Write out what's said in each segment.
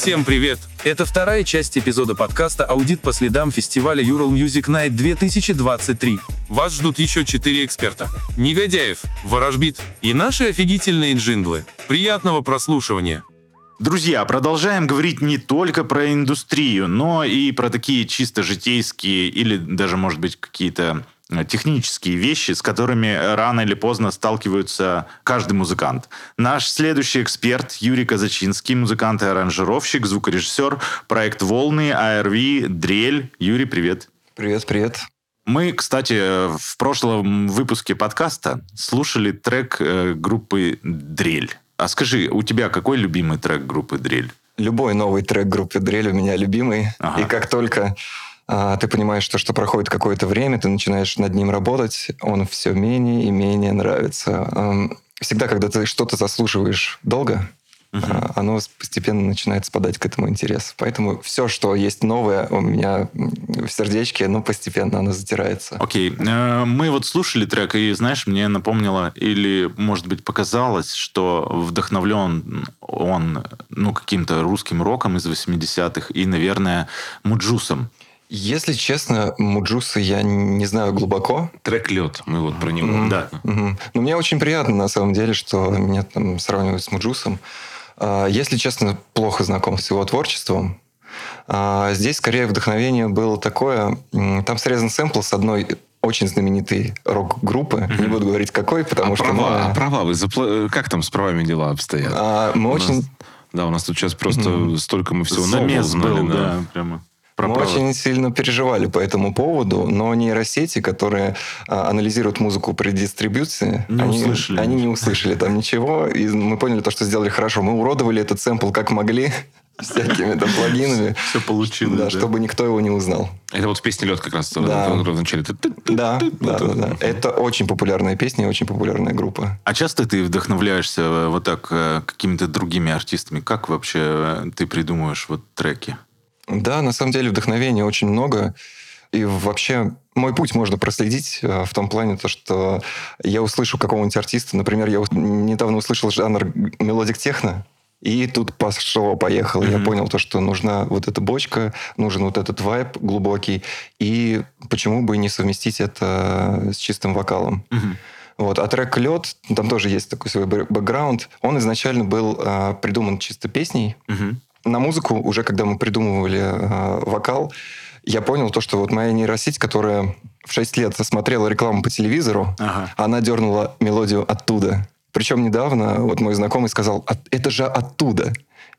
Всем привет! Это вторая часть эпизода подкаста «Аудит по следам» фестиваля Ural Music Night 2023. Вас ждут еще четыре эксперта. Негодяев, Ворожбит и наши офигительные джинглы. Приятного прослушивания! Друзья, продолжаем говорить не только про индустрию, но и про такие чисто житейские или даже, может быть, какие-то технические вещи, с которыми рано или поздно сталкиваются каждый музыкант. Наш следующий эксперт Юрий Казачинский, музыкант и аранжировщик, звукорежиссер, проект «Волны», ARV, «Дрель». Юрий, привет. Привет, привет. Мы, кстати, в прошлом выпуске подкаста слушали трек э, группы «Дрель». А скажи, у тебя какой любимый трек группы Дрель? Любой новый трек группы Дрель у меня любимый. Ага. И как только а, ты понимаешь, что, что проходит какое-то время, ты начинаешь над ним работать, он все менее и менее нравится. Всегда, когда ты что-то заслуживаешь долго, угу. оно постепенно начинает спадать к этому интерес. Поэтому все, что есть новое у меня в сердечке, ну, постепенно оно затирается. Окей. Okay. Э, мы вот слушали трек, и, знаешь, мне напомнило, или, может быть, показалось, что вдохновлен он, ну, каким-то русским роком из 80-х и, наверное, Муджусом. Если честно, Муджуса я не знаю глубоко. Трек «Лед», мы вот про него. Mm-hmm. Да. Mm-hmm. Но мне очень приятно, на самом деле, что меня там сравнивают с Муджусом. А, если честно, плохо знаком с его творчеством. А, здесь скорее вдохновение было такое. Там срезан сэмпл с одной очень знаменитой рок-группы. Mm-hmm. Не буду говорить какой, потому а что... Права, мы... А права вы запла... Как там с правами дела обстоят? А, мы у очень... Нас... Да, у нас тут сейчас просто mm-hmm. столько мы всего Замес нового узнали. Был, да. да, прямо. Мы очень сильно переживали по этому поводу, но нейросети, которые а, анализируют музыку при дистрибьюции, не они, услышали. они не услышали там ничего, и мы поняли то, что сделали хорошо. Мы уродовали этот сэмпл как могли, всякими там плагинами. Все получилось. Да, чтобы никто его не узнал. Это вот в песне «Лед» как раз да. в начале. Да, да, да, да. Это очень популярная песня очень популярная группа. А часто ты вдохновляешься э, вот так э, какими-то другими артистами? Как вообще э, ты придумываешь вот треки? Да, на самом деле вдохновения очень много. И вообще мой путь можно проследить э, в том плане, то, что я услышу какого-нибудь артиста. Например, я недавно услышал жанр melodic techno. И тут пошло, поехало. Mm-hmm. Я понял то, что нужна вот эта бочка, нужен вот этот вайб глубокий. И почему бы не совместить это с чистым вокалом? Mm-hmm. Вот. А трек «Лед», там тоже есть такой свой бэкграунд. Он изначально был э, придуман чисто песней. Mm-hmm на музыку, уже когда мы придумывали э, вокал, я понял то, что вот моя нейросеть, которая в 6 лет смотрела рекламу по телевизору, ага. она дернула мелодию оттуда. Причем недавно вот мой знакомый сказал, это же оттуда.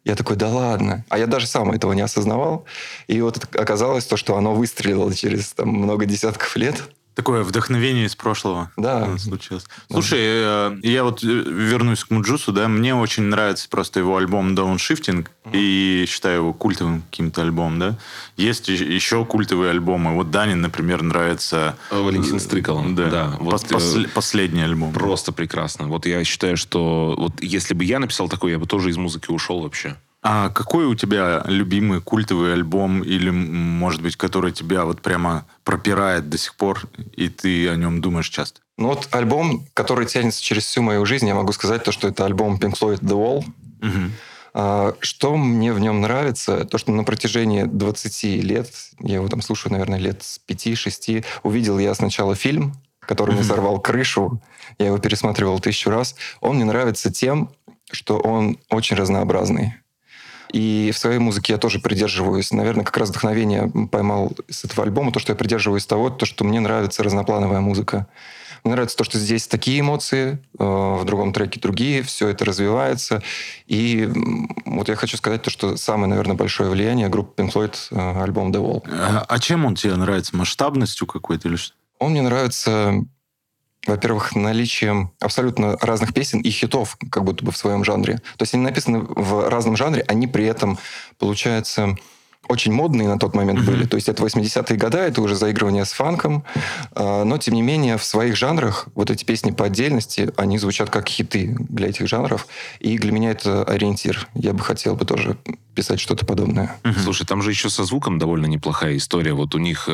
Я такой, да ладно. А я даже сам этого не осознавал. И вот оказалось то, что оно выстрелило через там, много десятков лет. Такое вдохновение из прошлого да. случилось. Слушай, э, я вот э, вернусь к Муджусу, да, мне очень нравится просто его альбом Downshifting, mm-hmm. и считаю его культовым каким-то альбомом, да. Есть еще культовые альбомы. Вот Данин, например, нравится... Э, Валентин Стрыкалом. Да, да вот, пос- последний альбом. Просто прекрасно. Вот я считаю, что вот если бы я написал такой, я бы тоже из музыки ушел вообще. А какой у тебя любимый культовый альбом или, может быть, который тебя вот прямо пропирает до сих пор, и ты о нем думаешь часто? Ну вот альбом, который тянется через всю мою жизнь, я могу сказать то, что это альбом Pink Floyd The Wall. Угу. Что мне в нем нравится, то, что на протяжении 20 лет, я его там слушаю, наверное, лет с 5-6, увидел я сначала фильм, который мне сорвал крышу, я его пересматривал тысячу раз. Он мне нравится тем, что он очень разнообразный. И в своей музыке я тоже придерживаюсь. Наверное, как раз вдохновение поймал с этого альбома, то, что я придерживаюсь того, то, что мне нравится разноплановая музыка. Мне нравится то, что здесь такие эмоции, э, в другом треке другие, все это развивается. И вот я хочу сказать то, что самое, наверное, большое влияние группы Pink Floyd, э, альбом The Wall. А, а чем он тебе нравится? Масштабностью какой-то или что? Он мне нравится во-первых, наличием абсолютно разных песен и хитов, как будто бы в своем жанре. То есть они написаны в разном жанре, они при этом, получается, очень модные на тот момент были. То есть это 80-е годы, это уже заигрывание с фанком. А, но, тем не менее, в своих жанрах вот эти песни по отдельности, они звучат как хиты для этих жанров. И для меня это ориентир. Я бы хотел бы тоже писать что-то подобное. Слушай, там же еще со звуком довольно неплохая история. Вот у них э,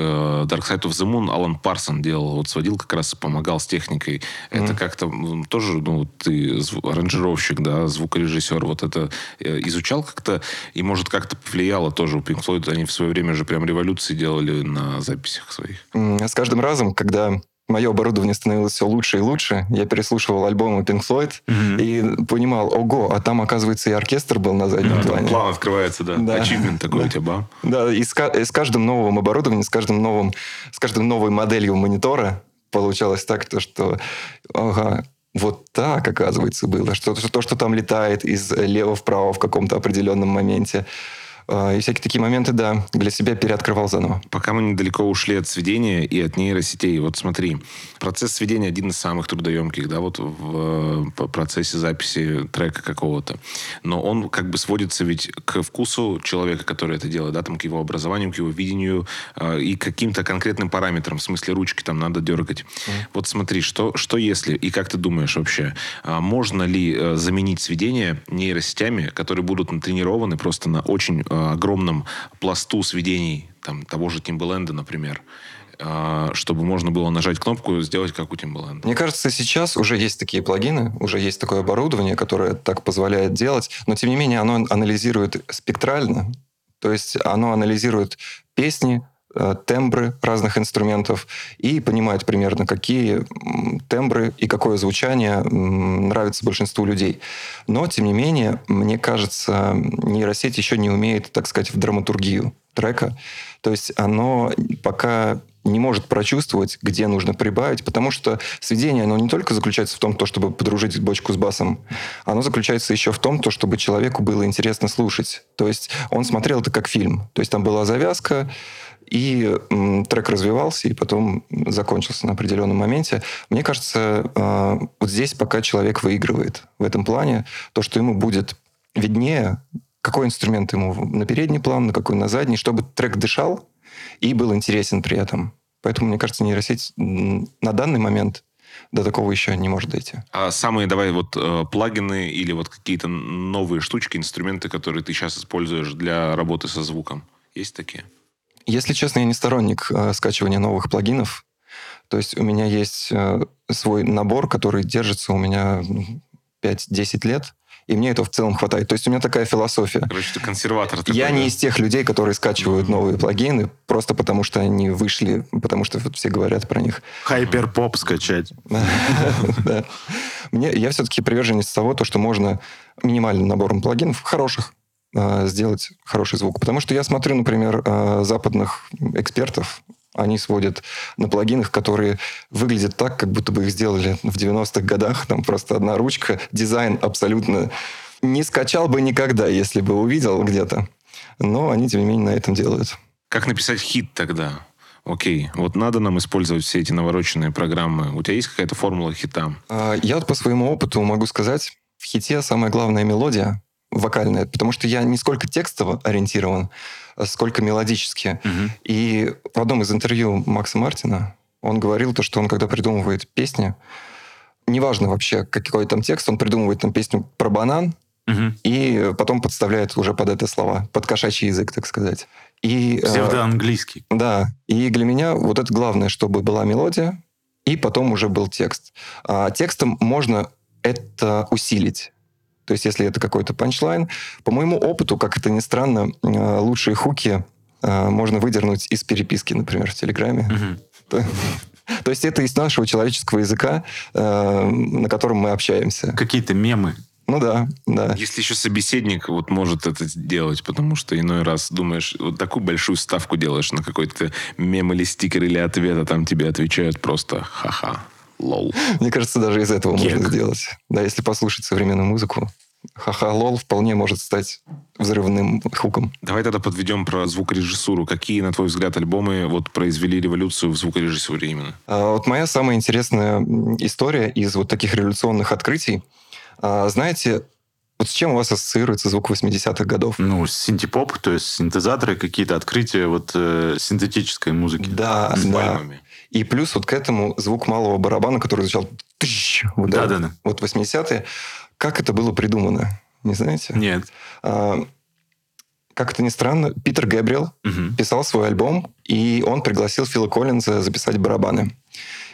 Dark Side of the Moon Алан Парсон делал, вот сводил как раз, помогал с техникой. Это как-то тоже, ну, ты зв- аранжировщик, да, звукорежиссер, вот это э, изучал как-то, и, может, как-то повлияло тоже у Pink Floyd. Они в свое время же прям революции делали на записях своих. М, С каждым разом, когда мое оборудование становилось все лучше и лучше, я переслушивал альбомы Pink Floyd и понимал, ого, а там, оказывается, и оркестр был на заднем плане. План открывается, да. Да. Ачивмент такой Да. у тебя. Да, и с, и с каждым новым оборудованием, с каждым новым, с каждым новой моделью монитора получалось так, то, что ага, вот так, оказывается, было. Что, что то, что там летает из лева вправо в каком-то определенном моменте. А, И всякие такие моменты, да, для себя переоткрывал заново. Пока мы недалеко ушли от сведения и от нейросетей, вот смотри, процесс сведения один из самых трудоемких, да, вот в э, процессе записи трека какого-то. Но он как бы сводится ведь к вкусу человека, который это делает, да, там к его образованию, к его видению э, и каким-то конкретным параметрам, в смысле ручки там надо дергать. Вот смотри, что, что если, и как ты думаешь вообще, а можно ли э, заменить сведения нейросетями, которые будут натренированы просто на очень огромном пласту сведений, там, того же Timbaland, например, э, чтобы можно было нажать кнопку, сделать как у Timbaland. Мне кажется, сейчас уже есть такие плагины, уже есть такое оборудование, которое так позволяет делать, но тем не менее оно анализирует спектрально, то есть оно анализирует песни, э, тембры разных инструментов и понимает примерно, какие тембры и какое звучание нравится большинству людей. Но, тем не менее, мне кажется, нейросеть еще не умеет, так сказать, в драматургию трека. То есть оно пока не может прочувствовать, где нужно прибавить, потому что сведение, оно не только заключается в том, то, чтобы подружить бочку с басом, оно заключается еще в том, то, чтобы человеку было интересно слушать. То есть он смотрел это как фильм. То есть там была завязка, и трек развивался, и потом закончился на определенном моменте. Мне кажется, э, вот здесь пока человек выигрывает в этом плане, то, что ему будет виднее, какой инструмент ему на передний план, на какой на задний, чтобы трек дышал и был интересен при этом. Поэтому, мне кажется, нейросеть на данный момент до такого еще не может дойти. А самые, давай, вот э, плагины или вот какие-то новые штучки, инструменты, которые ты сейчас используешь для работы со звуком, есть такие? Если честно, я не сторонник э, скачивания новых плагинов. То есть у меня есть э, свой набор, который держится у меня ну, 5-10 лет, и мне этого в целом хватает. То есть у меня такая философия. Короче, ты консерватор такой. Я да? не из тех людей, которые скачивают новые плагины просто потому, что они вышли, потому что вот все говорят про них. Хайперпоп скачать. Мне, я все-таки приверженец того, то, что можно минимальным набором плагинов, хороших, сделать хороший звук. Потому что я смотрю, например, э, западных экспертов, они сводят на плагинах, которые выглядят так, как будто бы их сделали в 90-х годах. Там просто одна ручка, дизайн абсолютно... Не скачал бы никогда, если бы увидел где-то. Но они, тем не менее, на этом делают. Как написать хит тогда? Окей, вот надо нам использовать все эти навороченные программы. У тебя есть какая-то формула хита? А, Я вот по своему опыту могу сказать, в хите самая главная мелодия вокальная, потому что я не сколько текстово ориентирован, а сколько мелодически. И в одном из интервью Макса Мартина он говорил то, что он когда придумывает песни, неважно вообще, какой там текст, он придумывает там песню про банан, и потом подставляет уже под это слова, под кошачий язык, так сказать. И, э, Псевдоанглийский. да, и для меня вот это главное, чтобы была мелодия, и потом уже был текст. А текстом можно это усилить. То есть, если это какой-то панчлайн, по моему опыту, как это ни странно, э, лучшие хуки э, можно выдернуть из переписки, например, в Телеграме. То, то есть это из нашего человеческого языка, э, на котором мы общаемся. Какие-то мемы. Ну да, да. Если еще собеседник вот может это делать, потому что иной раз думаешь, вот такую большую ставку делаешь на какой-то мем или стикер или ответ, а там тебе отвечают просто ха-ха, лол. Мне кажется, даже из этого можно сделать. Да, если послушать современную музыку, ха-ха, лол вполне может стать взрывным хуком. Давай тогда подведем про звукорежиссуру. Какие, на твой взгляд, альбомы вот произвели революцию в звукорежиссуре именно? А Вот моя самая интересная история из вот таких революционных открытий. А, Знаете, Вот с чем у вас ассоциируется звук 80-х годов? Ну, синтепоп, то есть синтезаторы, какие-то открытия вот э, синтетической музыки. Да, С да. пальмами. И плюс вот к этому звук малого барабана, который звучал... тыщ, вот, Да, да, да. Вот 80-е. Как это было придумано? Не знаете? Нет. А, как это ни странно, Питер Гэбриэл Мгм. писал свой альбом, и он пригласил Фила Коллинза записать барабаны.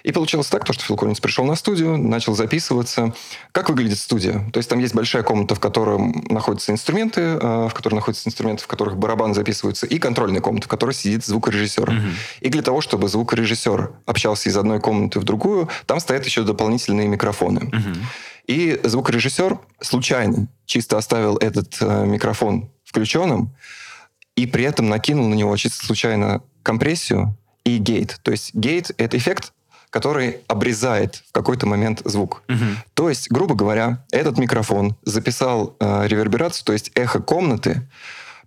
И получилось так, то, что Фил Коллинз пришел на студию, начал записываться. Как выглядит студия? То есть там есть большая комната, в которой находятся инструменты, э, в которой находятся инструменты, в которых барабаны записываются, и контрольная комната, в которой сидит звукорежиссер. Мгм. И для того, чтобы звукорежиссер общался из одной комнаты в другую, там стоят еще дополнительные микрофоны. Мгм. И звукорежиссер случайно чисто оставил этот э, микрофон включенным и при этом накинул на него чисто случайно компрессию и гейт. То есть гейт — это эффект, который обрезает в какой-то момент звук. Мгм. То есть, грубо говоря, этот микрофон записал э, реверберацию, то есть эхо комнаты,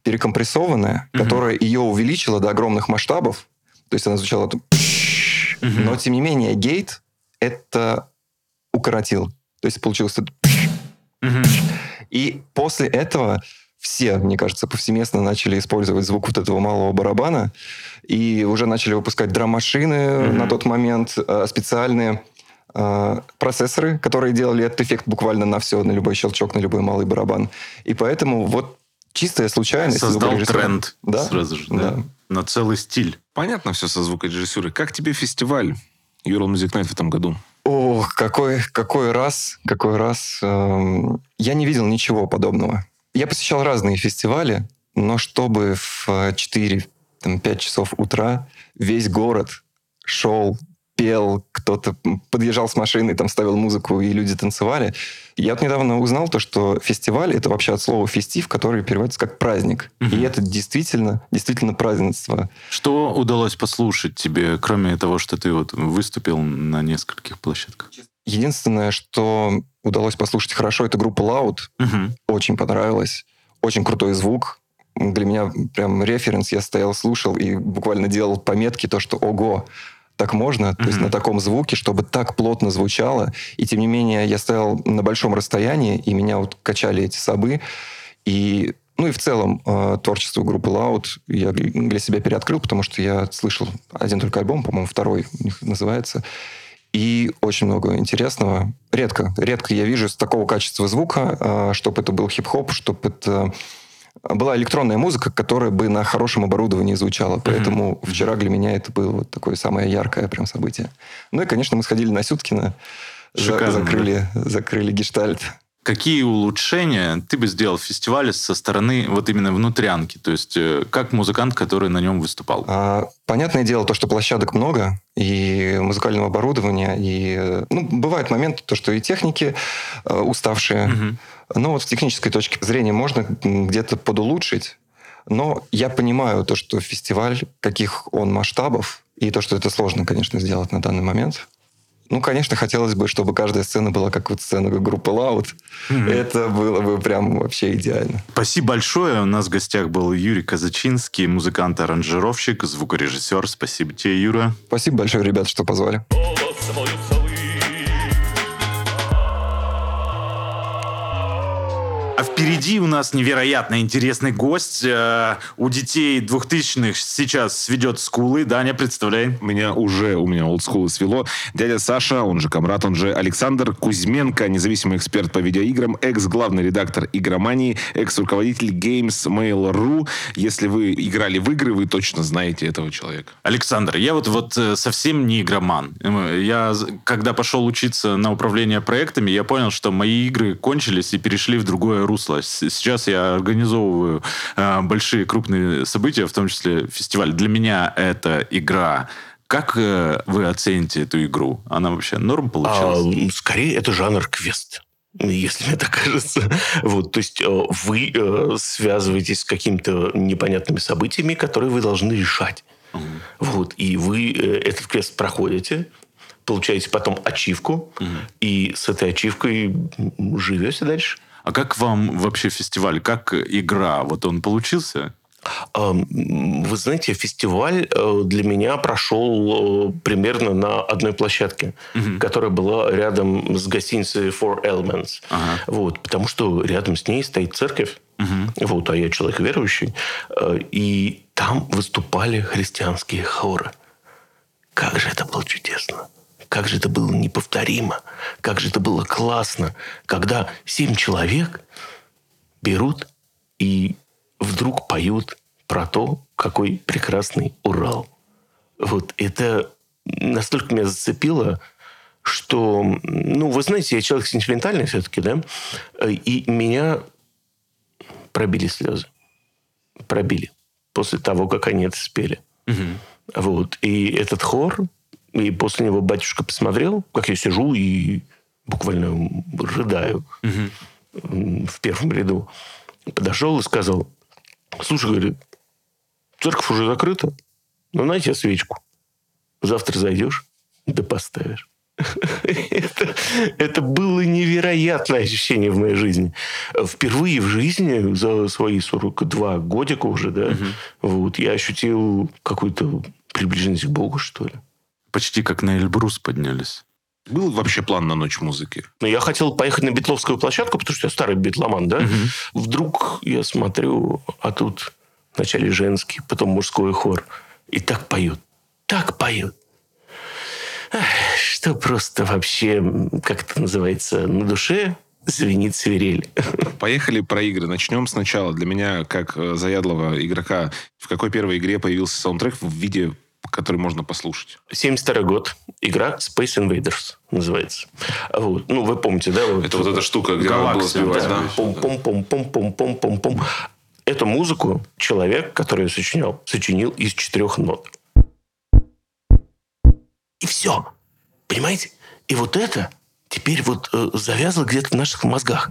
перекомпрессованное, Мгм. которое ее увеличило до огромных масштабов. То есть она звучала... Мгм. Но, тем не менее, гейт это укоротил. То есть получилось... Мгм. И после этого все, мне кажется, повсеместно начали использовать звук вот этого малого барабана и уже начали выпускать драм-машины Мгм. на тот момент, э, специальные э, процессоры, которые делали этот эффект буквально на все, на любой щелчок, на любой малый барабан. И поэтому вот чистая случайность. Создал тренд Да? сразу же, да. Да. На целый стиль. Понятно все со звукорежиссурой. Как тебе фестиваль Ural Music Night в этом году? Ох, какой, какой раз, какой раз. эм, я не видел ничего подобного. Я посещал разные фестивали, но чтобы в 4-5 часов утра весь город шел, пел, кто-то подъезжал с машиной, там ставил музыку, и люди танцевали. Я вот недавно узнал то, что фестиваль — это вообще от слова «фестив», который переводится как «праздник». И это действительно, действительно празднество. Что удалось послушать тебе, кроме того, что ты вот выступил на нескольких площадках? Единственное, что удалось послушать хорошо, это группа Loud. Мгм. очень понравилось. Очень крутой звук. Для меня прям референс. Я стоял, слушал и буквально делал пометки, то, что ого, так можно, то есть на таком звуке, чтобы так плотно звучало. И тем не менее я стоял на большом расстоянии, и меня вот качали эти собы. И, ну и в целом э, творчество группы Loud я для себя переоткрыл, потому что я слышал один только альбом, по-моему, второй у них называется. И очень много интересного. Редко, редко я вижу с такого качества звука, чтобы это был хип-хоп, чтобы это была электронная музыка, которая бы на хорошем оборудовании звучала. Поэтому вчера для меня это было вот такое самое яркое прям событие. Ну и, конечно, мы сходили на Сюткина, за- Шикарно, закрыли, закрыли гештальт. Какие улучшения ты бы сделал в фестивале со стороны вот именно внутрянки? То есть э, как музыкант, который на нем выступал? А, понятное дело, то, что площадок много, и музыкального оборудования, и... э, Ну, бывают моменты, то, что и техники э, уставшие. Мгм. Но вот с технической точки зрения можно где-то подулучшить. Но я понимаю то, что фестиваль, каких он масштабов, и то, что это сложно, конечно, сделать на данный момент. Ну, конечно, хотелось бы, чтобы каждая сцена была как вот сцена группы Loud. Мгм. Это было бы прям вообще идеально. Спасибо большое. У нас в гостях был Юрий Казачинский, музыкант-аранжировщик, звукорежиссер. Спасибо тебе, Юра. Спасибо большое, ребят, что позвали. А впереди у нас невероятно интересный гость. Э, У детей двухтысячных сейчас сведет скулы. Даня, представляй. Меня уже, у меня олдскул свело. Дядя Саша, он же Камрад, он же Александр Кузьменко, независимый эксперт по видеоиграм, экс-главный редактор игромании, экс-руководитель Games Mail.ru. Если вы играли в игры, вы точно знаете этого человека. Александр, я вот, вот э, совсем не игроман. Э, Я, когда пошел учиться на управление проектами, я понял, что мои игры кончились и перешли в другое русло. Сейчас я организовываю э, большие крупные события, в том числе фестиваль. Для меня это игра. Как э, вы оцените эту игру? Она вообще норм А, получилась? м, скорее, это жанр квест. Если мне так кажется. Вот, то есть э, вы э, связываетесь с какими-то непонятными событиями, которые вы должны решать. Вот, и вы этот квест проходите, получаете потом ачивку, и с этой ачивкой живете дальше. А как вам вообще фестиваль? Как игра? Вот он получился? Эм, Вы знаете, фестиваль э, для меня прошел э, примерно на одной площадке, которая была рядом с гостиницей Four Elements. Ага. Вот, потому что рядом с ней стоит церковь. Вот, а я человек верующий. Э, И там выступали христианские хоры. Как же это было чудесно. Как же это было неповторимо. Как же это было классно. Когда семь человек берут и вдруг поют про то, какой прекрасный Урал. Вот это настолько меня зацепило, что, ну, вы знаете, я человек сентиментальный все-таки, да, и меня пробили слезы. Пробили. После того, как они это спели. Вот. И этот хор, и после него батюшка посмотрел, как я сижу и буквально рыдаю м, в первом ряду. Подошел и сказал, слушай, говорит, церковь уже закрыта, ну, на тебе свечку. Завтра зайдешь, да поставишь. Это, это было невероятное ощущение в моей жизни. Впервые в жизни за свои 42 годика уже, да, вот, я ощутил какую-то приближенность к Богу, что ли. Почти как на Эльбрус поднялись. Был вообще план на ночь музыки? Но я хотел поехать на битловскую площадку, потому что я старый битломан, да. Вдруг я смотрю, а тут вначале женский, потом мужской хор. И так поют. Так поют. Ах, Что просто вообще, как это называется, на душе звенит свирель. Поехали про игры. Начнем сначала. Для меня, как э, заядлого игрока, в какой первой игре появился саундтрек в виде, который можно послушать? 72 год. Игра Space Invaders называется. Вот. Ну, вы помните, да? Это вот эта штука, где надо было сбивать, да. да? Пум-пум-пум-пум-пум-пум-пум. Эту музыку человек, который ее сочинял, сочинил из четырех нот. И все. Понимаете? И вот это теперь вот э, завязано где-то в наших мозгах.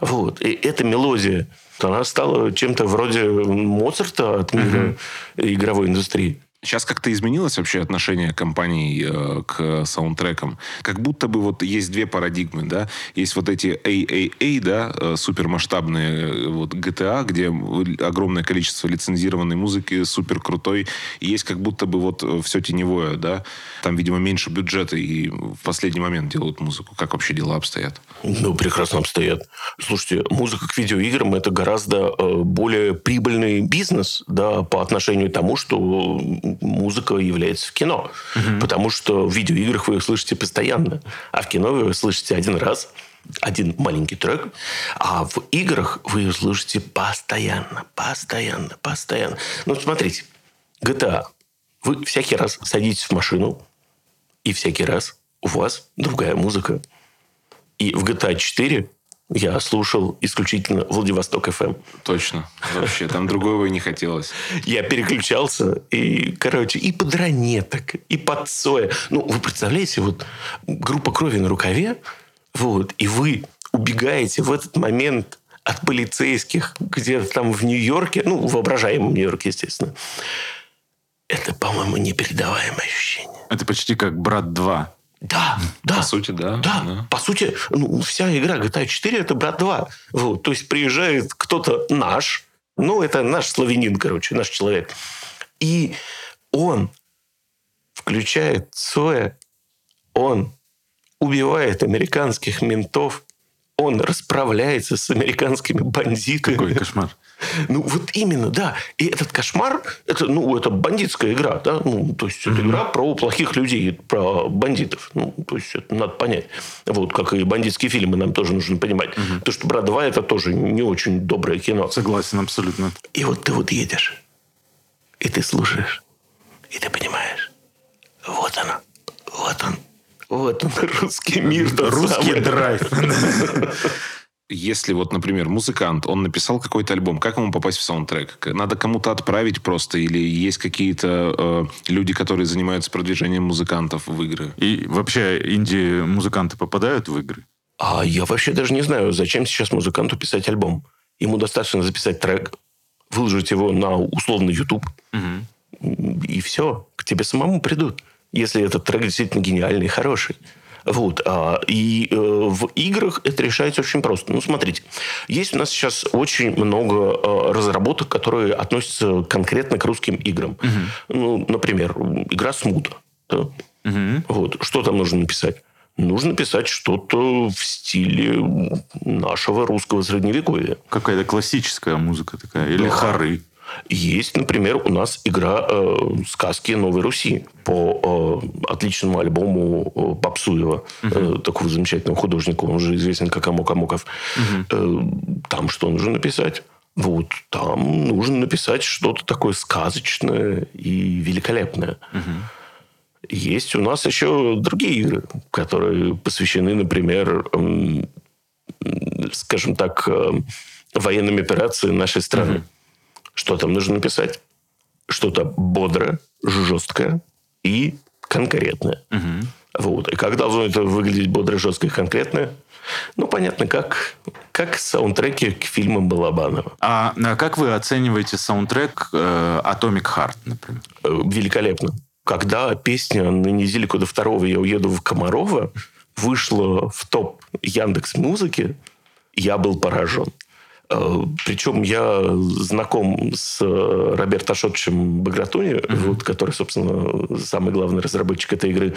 Вот. И эта мелодия, она стала чем-то вроде Моцарта от мира игровой индустрии. Сейчас как-то изменилось вообще отношение компаний э, к саундтрекам? Как будто бы вот есть две парадигмы, да? Есть вот эти AAA, да, э, супермасштабные э, вот GTA, где огромное количество лицензированной музыки, супер крутой. И есть как будто бы вот все теневое, да? Там, видимо, меньше бюджета и в последний момент делают музыку. Как вообще дела обстоят? Ну, прекрасно обстоят. Слушайте, музыка к видеоиграм – это гораздо э, более прибыльный бизнес да, по отношению к тому, что музыка является в кино. Потому что в видеоиграх вы ее слышите постоянно, а в кино вы ее слышите один раз, один маленький трек, а в играх вы ее слышите постоянно, постоянно, постоянно. Ну, смотрите, GTA. Вы всякий раз садитесь в машину, и всякий раз у вас другая музыка. И в GTA 4 я слушал исключительно Владивосток FM. Точно. Вообще, там другого и не хотелось. Я переключался, и, короче, и под ранеток, и под соя. Ну, вы представляете, вот группа крови на рукаве, вот, и вы убегаете в этот момент от полицейских где-то там в Нью-Йорке, ну, воображаемом Нью-Йорке, естественно. Это, по-моему, непередаваемое ощущение. Это почти как «Брат 2». Да, да. По сути, да. Да, да. по сути, ну, вся игра GTA 4 это брат 2. Вот, то есть приезжает кто-то наш, ну, это наш славянин, короче, наш человек. И он включает Цоя, он убивает американских ментов, он расправляется с американскими бандитами. Какой кошмар. Ну, вот именно, да. И этот кошмар, это, ну, это бандитская игра, да. Ну, то есть, это игра про плохих людей, про бандитов. Ну, то есть, это надо понять. Вот, как и бандитские фильмы нам тоже нужно понимать. То, что «Брат 2» это тоже не очень доброе кино. Согласен абсолютно. И вот ты вот едешь, и ты слушаешь, и ты понимаешь, вот оно, вот он, вот он, русский мир. Русский самый. драйв. Если вот, например, музыкант, он написал какой-то альбом, как ему попасть в саундтрек? Надо кому-то отправить просто? Или есть какие-то э, люди, которые занимаются продвижением музыкантов в игры? И вообще инди-музыканты попадают в игры? А я вообще даже не знаю, зачем сейчас музыканту писать альбом. Ему достаточно записать трек, выложить его на условный YouTube, и все, к тебе самому придут. Если этот трек действительно гениальный и хороший. Вот. а, И э, в играх это решается очень просто. Ну, смотрите, есть у нас сейчас очень много э, разработок, которые относятся конкретно к русским играм. Ну, например, игра Смута. да? Вот. Что там нужно написать? Нужно писать что-то в стиле нашего русского средневековья. Какая-то классическая музыка такая. Или Да. хоры. Есть, например, у нас игра э, «Сказки Новой Руси» по э, отличному альбому э, Попсуева, э, такого замечательного художника, он же известен как Амок Амоков. Э, там что нужно написать? Вот, там нужно написать что-то такое сказочное и великолепное. Есть у нас еще другие игры, которые посвящены, например, м, скажем так, э, военным операциям нашей страны. Что там нужно написать? Что-то бодрое, жесткое и конкретное. Вот. И как должно это выглядеть бодрое, жесткое и конкретное? Ну, понятно, как, как саундтреки к фильмам Балабанова. А а как вы оцениваете саундтрек э, Atomic Heart, например? Э, Великолепно. Когда песня «На неделю до второго я уеду в Комарова» вышла в топ Яндекс Музыки, я был поражен. Э, Причем я знаком с э, Роберто Шотчем Багратуни, вот, который, собственно, самый главный разработчик этой игры.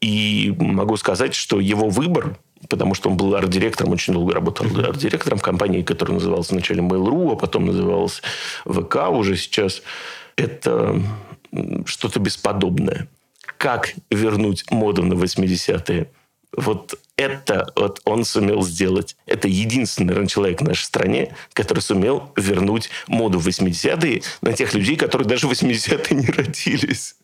И могу сказать, что его выбор, потому что он был арт-директором, очень долго работал арт-директором в компании, которая называлась вначале Mail.ru, а потом называлась ВК уже сейчас, это что-то бесподобное. Как вернуть моду на 80-е? Вот это вот он сумел сделать. Это единственный, наверное, человек в нашей стране, который сумел вернуть моду в 80-е на тех людей, которые даже в 80-е не родились.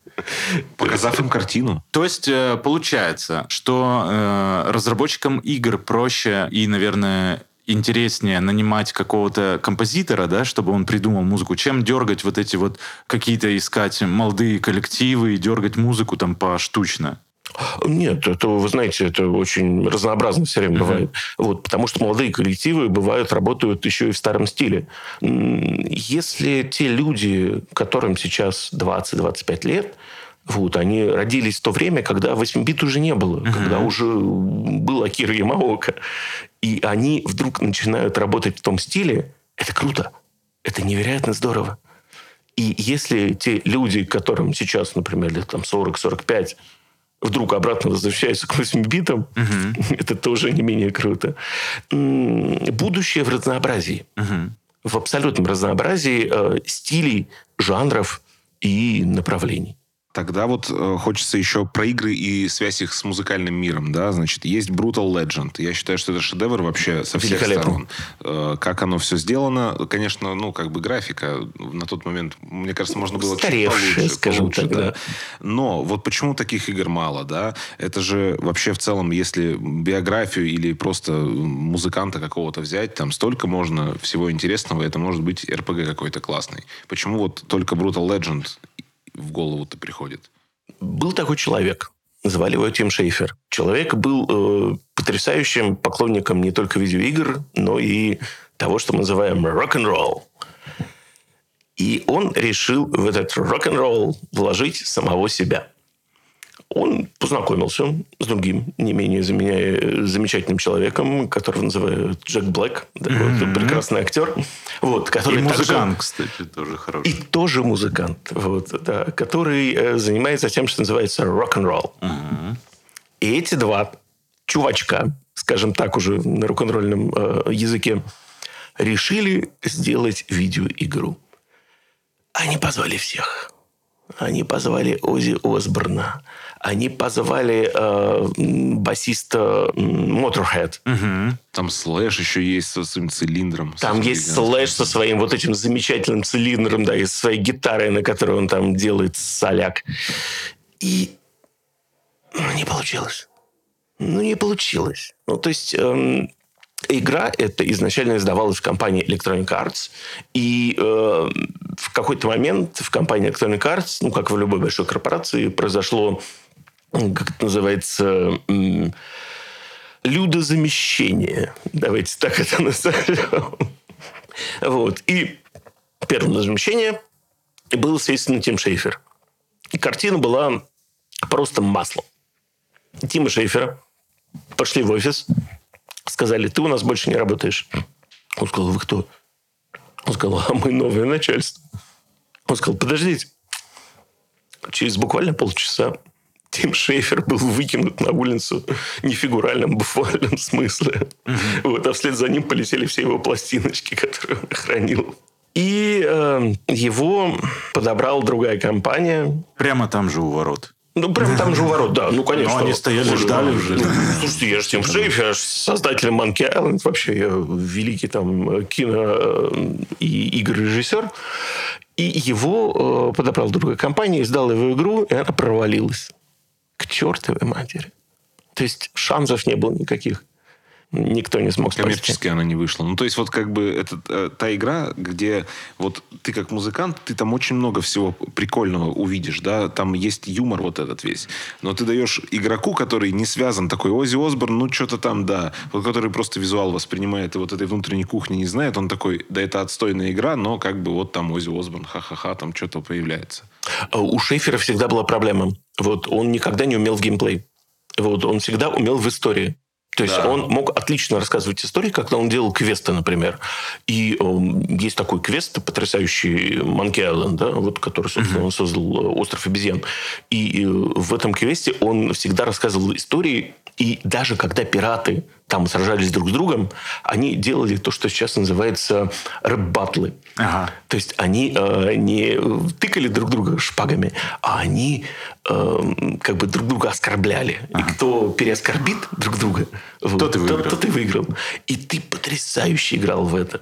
Показав им картину. То есть э, получается, что э, разработчикам игр проще и, наверное, интереснее нанимать какого-то композитора, да, чтобы он придумал музыку, чем дергать вот эти вот какие-то искать молодые коллективы и дергать музыку там поштучно. Нет, это, вы знаете, это очень разнообразно все время бывает. Вот, потому что молодые коллективы бывают, работают еще и в старом стиле. Если те люди, которым сейчас 20-25 лет, вот, они родились в то время, когда 8-бит уже не было, когда уже был Акира Ямаока, и они вдруг начинают работать в том стиле, это круто, это невероятно здорово. И если те люди, которым сейчас, например, лет там 40-45, вдруг обратно возвращаются к 8 битам, это тоже не менее круто. Будущее в разнообразии. В абсолютном разнообразии э, стилей, жанров и направлений. Тогда вот э, хочется еще про игры и связь их с музыкальным миром, да, значит, есть Brutal Legend. Я считаю, что это шедевр вообще со всех сторон. Э, как оно все сделано, конечно, ну, как бы графика на тот момент, мне кажется, можно было чуть Устаревшая, получше, скажем получше, так, да. Но вот почему таких игр мало, да? Это же вообще в целом, если биографию или просто музыканта какого-то взять, там столько можно всего интересного, это может быть РПГ какой-то классный. Почему вот только Brutal Legend в голову-то приходит? Был такой человек. Звали его Тим Шейфер. Человек был э, потрясающим поклонником не только видеоигр, но и того, что мы называем рок-н-ролл. И он решил в этот рок-н-ролл вложить самого себя. Он познакомился с другим, не менее заменя- замечательным человеком, которого называют Джек Блэк. Такой вот прекрасный актер. Вот, который И также- музыкант, кстати, тоже и хороший. тоже музыкант, вот, да, который э, занимается тем, что называется рок-н-ролл. И эти два чувачка, скажем так, уже на рок-н-ролльном э, языке, решили сделать видеоигру. Они позвали всех. Они позвали Ози Осборна. Они позвали э, басиста Motorhead. Там слэш еще есть со своим цилиндром. Там есть слэш со своим вот этим замечательным цилиндром, да, и со своей гитарой, на которой он там делает соляк. И ну, не получилось. Ну, не получилось. Ну, то есть... эм, Игра эта изначально издавалась в компании Electronic Arts, и э, в какой-то момент в компании Electronic Arts, ну, как в любой большой корпорации, произошло, как это называется, людозамещение. Давайте так это назовем. Вот. И первым замещение был, естественно, Тим Шейфер. И картина была просто маслом. Тима Шейфера пошли в офис, сказали, ты у нас больше не работаешь. Он сказал, вы кто? Он сказал, а мы новое начальство. Он сказал, подождите. Через буквально полчаса Тим Шейфер был выкинут на улицу не фигуральном, а буквальном смысле. Вот, а вслед за ним полетели все его пластиночки, которые он хранил. И э, его подобрала другая компания. Прямо там же у ворот. Ну, прям там же у ворот, да. Ну, конечно. Но они стояли, ждали ну, уже. ну, Слушайте, я же Тим Шейфер, я ж создатель Monkey Island. Вообще, я великий там кино э, и игрорежиссер. И его э, подобрала другая компания, издала его игру, и она провалилась. К чертовой матери. То есть шансов не было никаких. Никто не смог спасти. Коммерчески она не вышла. Ну, то есть, вот как бы это э, та игра, где вот ты как музыкант, ты там очень много всего прикольного увидишь, да, там есть юмор вот этот весь. Но ты даешь игроку, который не связан, такой Ози Осборн, ну, что-то там, да, вот который просто визуал воспринимает и вот этой внутренней кухни не знает, он такой, да, это отстойная игра, но как бы вот там Ози Осборн, ха-ха-ха, там что-то появляется. А У Шейфера всегда была проблема. Вот он никогда не умел в геймплей. Вот он всегда умел в истории. То есть Да. он мог отлично рассказывать истории, когда он делал квесты, например. И э, есть такой квест потрясающий Monkey Island, да, вот, который, собственно, он создал э, «Остров обезьян». И э, в этом квесте он всегда рассказывал истории, и даже когда пираты там сражались друг с другом, они делали то, что сейчас называется рэп-батлы. Ага. То есть они э, не тыкали друг друга шпагами, а они э, как бы друг друга оскорбляли. И кто переоскорбит друг друга, вот, Тот и выиграл. Тот, и выиграл. И ты потрясающе играл в это.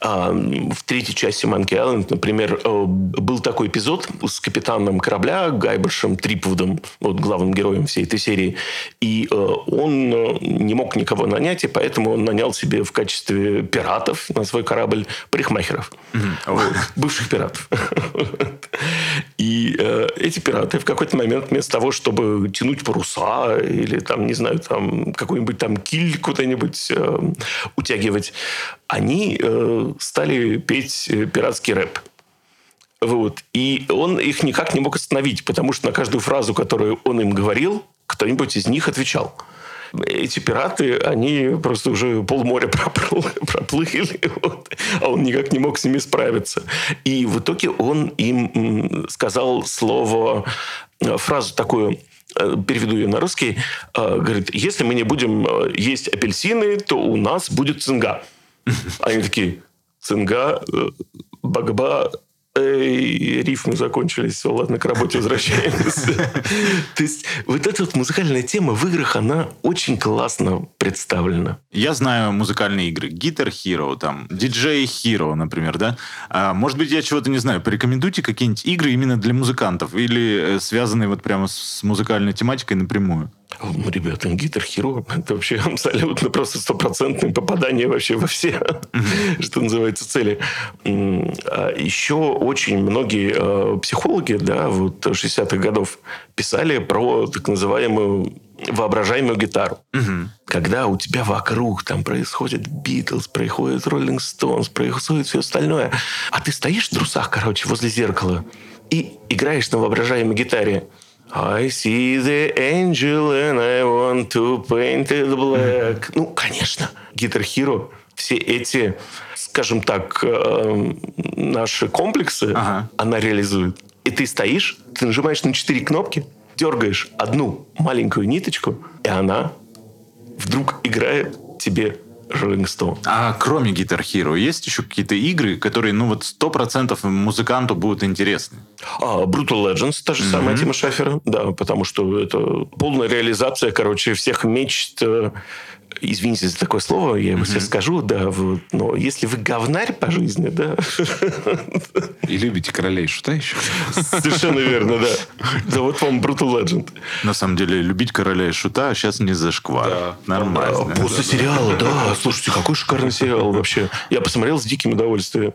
А, в третьей части Monkey Island, например, э, был такой эпизод с капитаном корабля Гайбершем Трипвудом, вот главным героем всей этой серии. И э, он э, не мог никого нанять, и поэтому он нанял себе в качестве пиратов на свой корабль парикмахеров. Бывших пиратов. И эти пираты в какой-то момент вместо того, чтобы тянуть паруса или там, не знаю, там какой-нибудь там киль куда-нибудь утягивать, они э, стали петь э, пиратский рэп. Вот. И он их никак не мог остановить, потому что на каждую фразу, которую он им говорил, кто-нибудь из них отвечал. Эти пираты, они просто уже полморя проплыли, вот, а он никак не мог с ними справиться. И в итоге он им сказал слово, э, фразу такую, переведу ее на русский, говорит, если мы не будем есть апельсины, то у нас будет цинга. Они такие, цинга, э, багба, Эй, рифмы закончились, все, ладно, к работе возвращаемся. То есть вот эта вот музыкальная тема в играх, она очень классно представлена. Я знаю музыкальные игры. Guitar Hero, там, DJ Hero, например, да? А, может быть, я чего-то не знаю. Порекомендуйте какие-нибудь игры именно для музыкантов или э, связанные вот прямо с музыкальной тематикой напрямую. Ребята, Guitar Hero – это вообще абсолютно просто стопроцентное попадание вообще во все, что называется, цели. А Еще очень многие э, психологи да, вот 60-х годов писали про так называемую воображаемую гитару. Когда у тебя вокруг там происходит Битлз, происходит Роллинг Стоунс, происходит все остальное, а ты стоишь в трусах, короче, возле зеркала и играешь на воображаемой гитаре. I see the angel and I want to paint it black. Ну, конечно, Guitar Hero, все эти, скажем так, э, наши комплексы, Ага. она реализует. И ты стоишь, ты нажимаешь на четыре кнопки, дергаешь одну маленькую ниточку, и она вдруг играет тебе Stone. А кроме Guitar Hero есть еще какие-то игры, которые, ну вот, сто процентов музыканту будут интересны? А, Brutal Legends, та же самая Тима Шафера, да, потому что это полная реализация, короче, всех мечт. Извините за такое слово, я его сейчас скажу, да, вот, но если вы говнарь по жизни, да, И любите королей шута еще? совершенно верно, да. Да вот вам Brutal Legend. На самом деле, любить короля и шута сейчас не зашквар. Да. Нормально. А, После сериала, да. Слушайте, какой шикарный сериал вообще. Я посмотрел с диким удовольствием.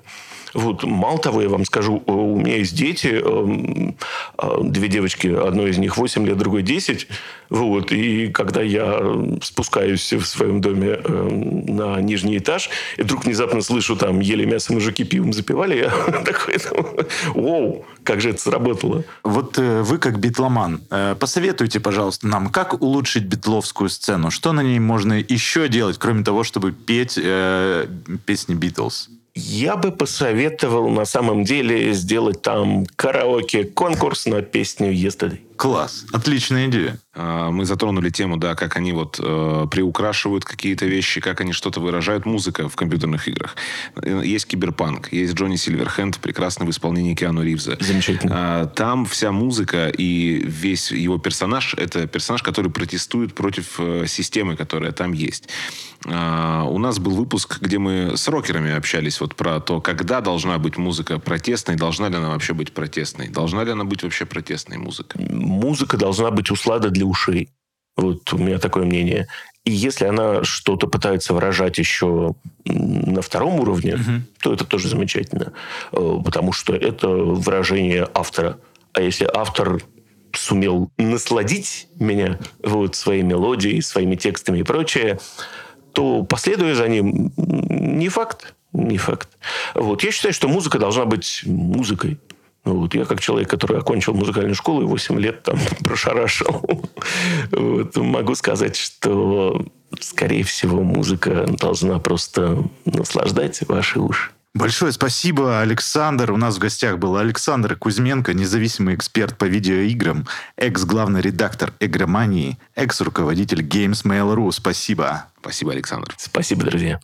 Вот, мало того, я вам скажу, э, у меня есть дети, эм, э, две девочки, одной из них 8 лет, другой 10. Вот, и когда я спускаюсь в своем доме эм, на нижний этаж, и вдруг внезапно слышу там ели мясо, мужики пивом запивали, я такой, вау, как же это сработало. Вот э, вы как битломан, э, посоветуйте, пожалуйста, нам, как улучшить битловскую сцену? Что на ней можно еще делать, кроме того, чтобы петь песни Битлз? Я бы посоветовал на самом деле сделать там караоке-конкурс на песню «Yesterday». Класс, отличная идея. А, мы затронули тему, да, как они вот э, приукрашивают какие-то вещи, как они что-то выражают. Музыка в компьютерных играх. Есть киберпанк, есть Джонни Сильверхенд, прекрасно в исполнении Киану Ривза. Замечательно. А, там вся музыка и весь его персонаж, это персонаж, который протестует против э, системы, которая там есть. А, у нас был выпуск, где мы с рокерами общались вот про то, когда должна быть музыка протестной, должна ли она вообще быть протестной, должна ли она быть вообще протестной музыка музыка должна быть услада для ушей. Вот у меня такое мнение. И если она что-то пытается выражать еще на втором уровне, угу. то это тоже замечательно. Э, потому что это выражение автора. А если автор сумел насладить меня вот, своей мелодией, своими текстами и прочее, то последуя за ним, не факт. Не факт. Вот. Я считаю, что музыка должна быть музыкой. Ну, вот я как человек, который окончил музыкальную школу и 8 лет там прошарашил, вот, могу сказать, что, скорее всего, музыка должна просто наслаждать ваши уши. Большое спасибо, Александр. У нас в гостях был Александр Кузьменко, независимый эксперт по видеоиграм, экс-главный редактор «Игромании», экс-руководитель Games Mail.ru. Спасибо. Спасибо, Александр. Спасибо, друзья.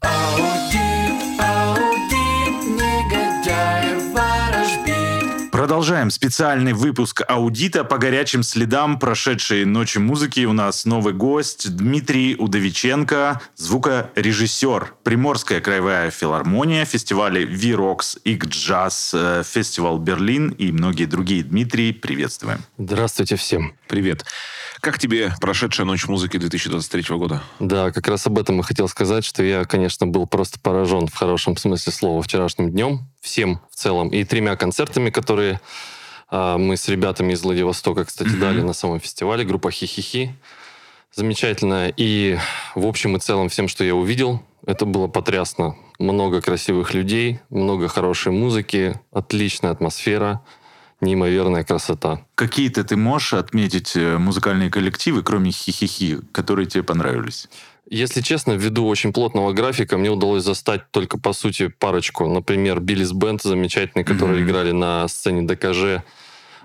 Продолжаем специальный выпуск аудита по горячим следам прошедшей ночи музыки. У нас новый гость Дмитрий Удовиченко, звукорежиссер. Приморская краевая филармония, фестивали V-Rocks, Ик-Джаз, э, фестивал Берлин и многие другие. Дмитрий, приветствуем. Здравствуйте всем. Привет. Как тебе прошедшая ночь музыки 2023 года? Да, как раз об этом и хотел сказать, что я, конечно, был просто поражен в хорошем смысле слова вчерашним днем, всем в целом, и тремя концертами, которые а, мы с ребятами из Владивостока, кстати, mm-hmm. дали на самом фестивале, группа Хихихи. Замечательно. И в общем и целом всем, что я увидел, это было потрясно. Много красивых людей, много хорошей музыки, отличная атмосфера неимоверная красота. Какие-то ты можешь отметить э, музыкальные коллективы, кроме хихихи, которые тебе понравились? Если честно, ввиду очень плотного графика, мне удалось застать только, по сути, парочку. Например, Биллис Бенд замечательный, которые mm-hmm. играли на сцене ДКЖ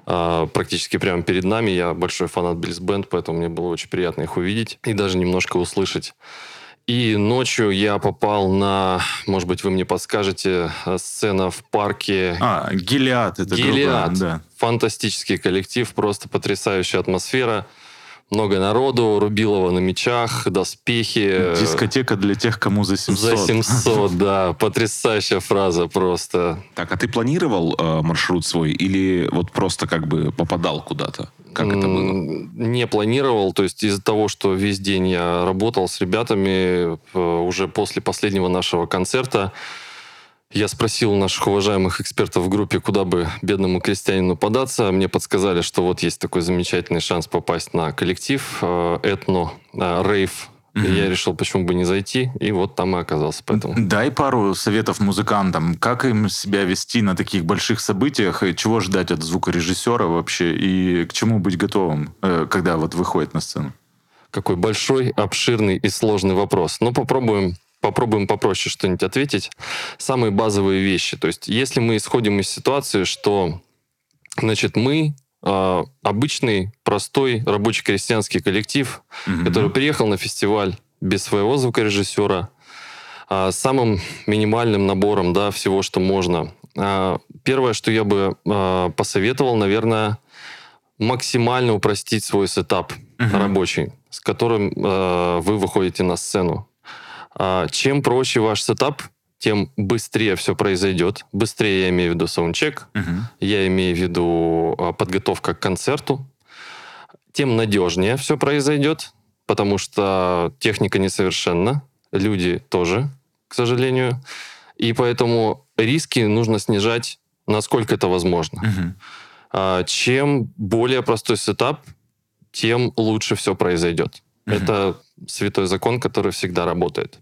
а, практически прямо перед нами. Я большой фанат Биллис Бенд, поэтому мне было очень приятно их увидеть и даже немножко услышать. И ночью я попал на, может быть, вы мне подскажете, э, сцена в парке. А, Гелиад. Это Гелиад. Группа, да. Фантастический коллектив, просто потрясающая атмосфера. Много народу, Рубилова на мечах, доспехи. Дискотека для тех, кому за 700. За 700, да. Потрясающая фраза просто. Так, а ты планировал э, маршрут свой или вот просто как бы попадал куда-то? Как это было? Не планировал. То есть из-за того, что весь день я работал с ребятами, э, уже после последнего нашего концерта, я спросил наших уважаемых экспертов в группе, куда бы бедному крестьянину податься. Мне подсказали, что вот есть такой замечательный шанс попасть на коллектив э, этно, э, рейв Mm-hmm. Я решил, почему бы не зайти, и вот там и оказался. Поэтому. Дай пару советов музыкантам. Как им себя вести на таких больших событиях, и чего ждать от звукорежиссера вообще, и к чему быть готовым, э, когда вот выходит на сцену? Какой большой, обширный и сложный вопрос. Но ну, попробуем попробуем попроще что-нибудь ответить. Самые базовые вещи. То есть, если мы исходим из ситуации, что значит, мы э, обычный, простой рабочий крестьянский коллектив, mm-hmm. который приехал на фестиваль без своего звукорежиссера, э, самым минимальным набором да, всего, что можно. Э, первое, что я бы э, посоветовал, наверное, максимально упростить свой сетап mm-hmm. рабочий, с которым э, вы выходите на сцену. Э, чем проще ваш сетап, тем быстрее все произойдет. Быстрее я имею в виду саундчек, угу. я имею в виду а, подготовка к концерту. Тем надежнее все произойдет, потому что техника несовершенна, люди тоже, к сожалению. И поэтому риски нужно снижать, насколько это возможно. Мгм. А, Чем более простой сетап, тем лучше все произойдет. Мгм. Это святой закон, который всегда работает.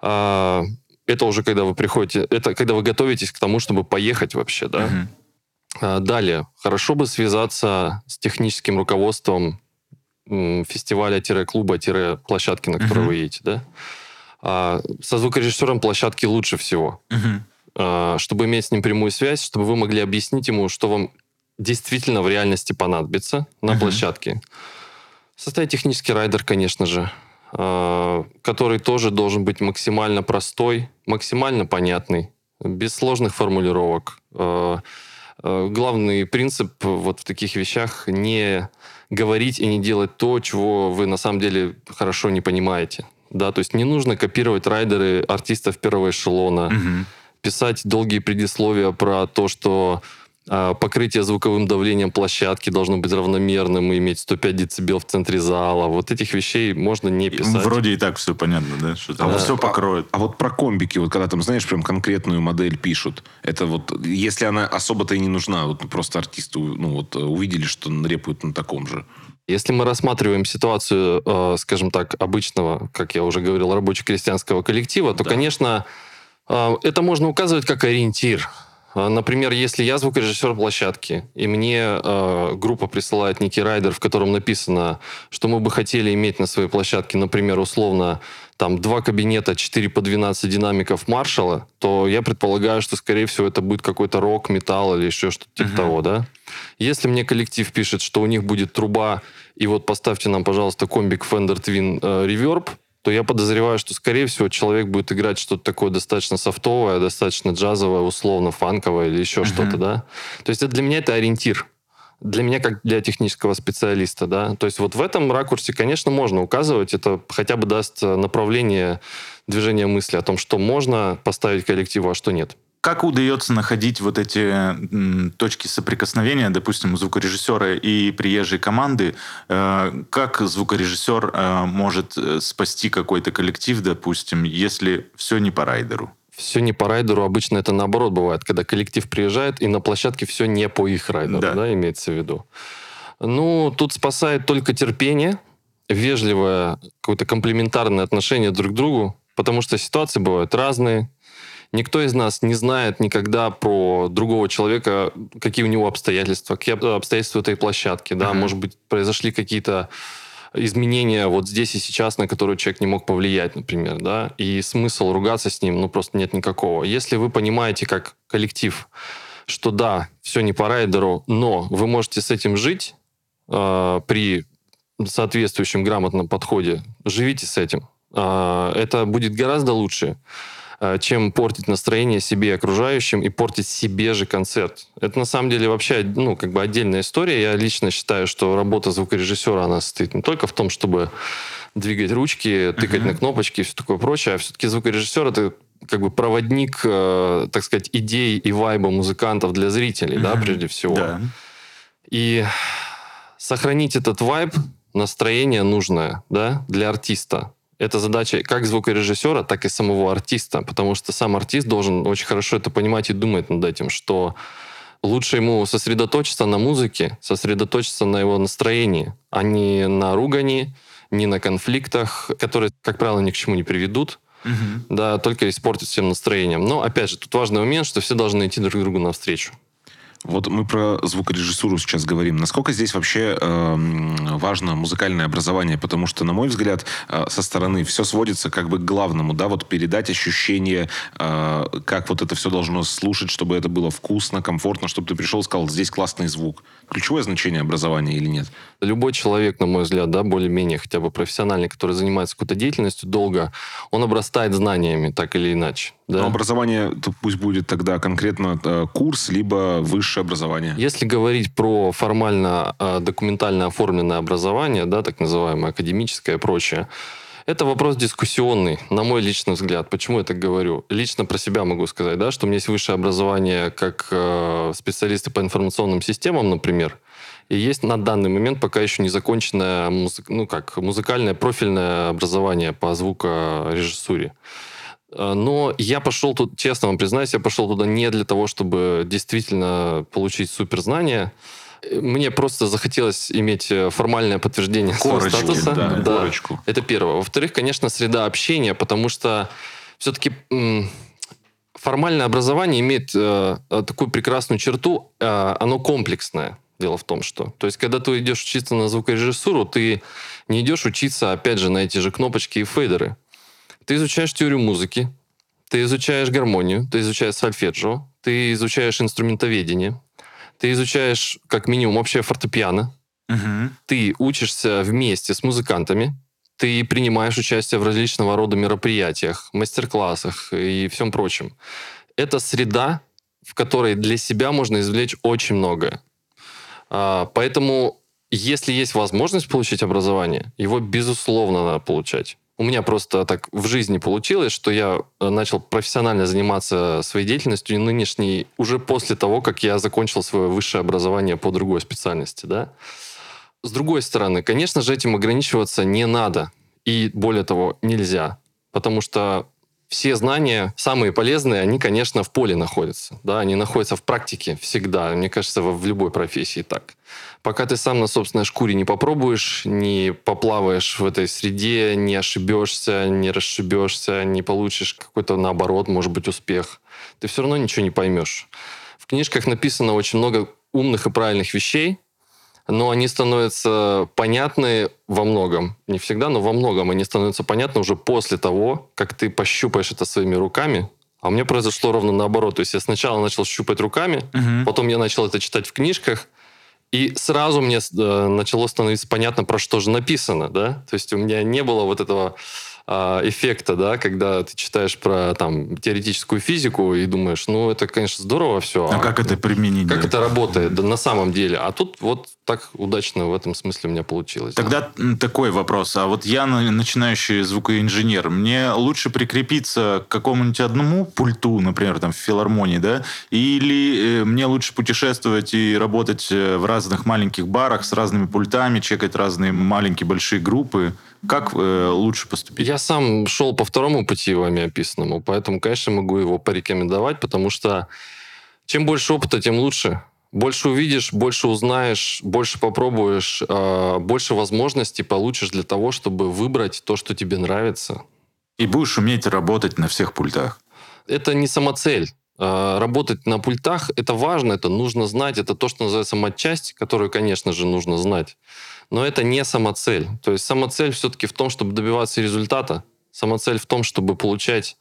А, Это уже когда вы приходите, это когда вы готовитесь к тому, чтобы поехать вообще, да. Мгм. А, Далее, хорошо бы связаться с техническим руководством фестиваля-клуба-площадки, на которой Мгм. вы едете, да. А, Со звукорежиссером площадки лучше всего а, чтобы иметь с ним прямую связь, чтобы вы могли объяснить ему, что вам действительно в реальности понадобится на Мгм. площадке. Составить технический райдер, конечно же, который тоже должен быть максимально простой, максимально понятный, без сложных формулировок. А, а, Главный принцип вот в таких вещах не говорить и не делать то, чего вы на самом деле хорошо не понимаете. Да, то есть не нужно копировать райдеры артистов первого эшелона, Мгм. писать долгие предисловия про то, что а, покрытие звуковым давлением площадки должно быть равномерным и иметь 105 децибел в центре зала. Вот этих вещей можно не писать. Вроде и так все понятно, да? Что там Да. все покроет. А вот про комбики, вот когда там, знаешь, прям конкретную модель пишут, это вот, если она особо-то и не нужна, вот просто артисты, ну вот, увидели, что репуют на таком же. Если мы рассматриваем ситуацию, э, скажем так, обычного, как я уже говорил, рабоче-крестьянского коллектива, то, Да. конечно, э, это можно указывать как ориентир. Э, Например, если я звукорежиссер площадки, и мне э, группа присылает некий райдер, в котором написано, что мы бы хотели иметь на своей площадке, например, условно, там два кабинета, 4 по 12 динамиков Маршала, то я предполагаю, что, скорее всего, это будет какой-то рок, металл или еще что-то типа Мгм. того, да? Если мне коллектив пишет, что у них будет труба, и вот поставьте нам, пожалуйста, комбик Fender Twin э, Reverb, то я подозреваю, что, скорее всего, человек будет играть что-то такое достаточно софтовое, достаточно джазовое, условно фанковое или еще Мгм. что-то, да? То есть это для меня это ориентир. Для меня, как для технического специалиста, да. То есть вот в этом ракурсе, конечно, можно указывать. Это хотя бы даст э, направление движения мысли о том, что можно поставить коллективу, а что нет. Как удается находить вот эти м, точки соприкосновения, допустим, звукорежиссера и приезжей команды? Э, Как звукорежиссер э, может э, спасти какой-то коллектив, допустим, если все не по райдеру? Все не по райдеру, обычно это наоборот бывает, когда коллектив приезжает, и на площадке все не по их райдеру, Да. да, имеется в виду. Ну, тут спасает только терпение, вежливое, какое-то комплементарное отношение друг к другу, потому что ситуации бывают разные. Никто из нас не знает никогда про другого человека, какие у него обстоятельства, какие об- обстоятельства этой площадки, да, Мгм. может быть, произошли какие-то изменения вот здесь и сейчас, на которые человек не мог повлиять, например, да, и смысл ругаться с ним, ну, просто нет никакого. Если вы понимаете, как коллектив, что да, все не по райдеру, но вы можете с этим жить э, при соответствующем грамотном подходе, живите с этим. Э, это будет гораздо лучше, чем портить настроение себе и окружающим и портить себе же концерт. Это на самом деле вообще, ну, как бы отдельная история. Я лично считаю, что работа звукорежиссера, она состоит не только в том, чтобы двигать ручки, тыкать Мгм. на кнопочки и все такое прочее, а все-таки звукорежиссер это как бы проводник, э, так сказать, идей и вайба музыкантов для зрителей, да, Мгм. прежде всего. Да. И сохранить этот вайб, настроение нужное, да, для артиста. Это задача как звукорежиссера, так и самого артиста, потому что сам артист должен очень хорошо это понимать и думать над этим, что лучше ему сосредоточиться на музыке, сосредоточиться на его настроении, а не на ругани, не на конфликтах, которые, как правило, ни к чему не приведут, Мгм. да, только испортят всем настроением. Но, опять же, тут важный момент, что все должны идти друг другу навстречу. Вот мы про звукорежиссуру сейчас говорим. Насколько здесь вообще эм, важно музыкальное образование? Потому что, на мой взгляд, э, со стороны все сводится как бы к главному, да, вот передать ощущение, э, как вот это все должно слушать, чтобы это было вкусно, комфортно, чтобы ты пришел и сказал, здесь классный звук. Ключевое значение образования или нет? Любой человек, на мой взгляд, да, более-менее хотя бы профессиональный, который занимается какой-то деятельностью долго, он обрастает знаниями, так или иначе. Да? Но образование то пусть будет тогда конкретно э, курс, либо высшее образование. Если говорить про формально э, документально оформленное образование, да, так называемое академическое и прочее, это вопрос дискуссионный, на мой личный взгляд. Почему я так говорю? Лично про себя могу сказать, да, что у меня есть высшее образование как э, специалисты по информационным системам, например, и есть на данный момент пока еще не законченное музы- ну, как, музыкальное профильное образование по звукорежиссуре. Э, Но я пошел тут, честно вам признаюсь, я пошел туда не для того, чтобы действительно получить суперзнания. Э, Мне просто захотелось иметь э, формальное подтверждение своего Корочки, статуса. да, корочку. Это первое. Во-вторых, конечно, среда общения, потому что все-таки формальное образование имеет э, такую прекрасную черту, э, оно комплексное. Дело в том, что... То есть, когда ты идешь учиться на звукорежиссуру, ты не идешь учиться, опять же, на эти же кнопочки и фейдеры. Ты изучаешь теорию музыки, ты изучаешь гармонию, ты изучаешь сольфеджио, ты изучаешь инструментоведение, ты изучаешь, как минимум, вообще фортепиано, Мгм. ты учишься вместе с музыкантами, ты принимаешь участие в различного рода мероприятиях, мастер-классах и всем прочем. Это среда, в которой для себя можно извлечь очень многое. А, Поэтому, если есть возможность получить образование, его, безусловно, надо получать. У меня просто так в жизни получилось, что я э, начал профессионально заниматься своей деятельностью нынешней уже после того, как я закончил свое высшее образование по другой специальности, да. С другой стороны, конечно же, этим ограничиваться не надо. И более того, нельзя. Потому что все знания, самые полезные, они, конечно, в поле находятся. Да, они находятся в практике всегда. Мне кажется, в любой профессии так. Пока ты сам на собственной шкуре не попробуешь, не поплаваешь в этой среде, не ошибешься, не расшибешься, не получишь какой-то, наоборот, может быть, успех, ты все равно ничего не поймешь. В книжках написано очень много умных и правильных вещей, но они становятся понятны во многом. Не всегда, но во многом они становятся понятны уже после того, как ты пощупаешь это своими руками. А у меня произошло ровно наоборот. То есть я сначала начал щупать руками, Мгм. потом я начал это читать в книжках, и сразу мне э, начало становиться понятно, про что же написано, да? То есть у меня не было вот этого эффекта, да, когда ты читаешь про там теоретическую физику и думаешь, ну это, конечно, здорово все. А как это применить? Как да? это работает да, на самом деле? А тут вот так удачно в этом смысле у меня получилось. да. Тогда м, такой вопрос. А вот я на- начинающий звукоинженер. Мне лучше прикрепиться к какому-нибудь одному пульту, например, там в филармонии, да? Или э, мне лучше путешествовать и работать э, в разных маленьких барах с разными пультами, чекать разные маленькие, большие группы? Как э, лучше поступить? Я сам шел по второму пути вами описанному, поэтому, конечно, могу его порекомендовать, потому что чем больше опыта, тем лучше. Больше увидишь, больше узнаешь, больше попробуешь, э, больше возможностей получишь для того, чтобы выбрать то, что тебе нравится. И будешь уметь работать на всех пультах. Это не самоцель. Э, Работать на пультах это важно, это нужно знать, это то, что называется матчасть, которую, конечно же, нужно знать. Но это не самоцель. То есть самоцель все-таки в том, чтобы добиваться результата. Самоцель в том, чтобы получать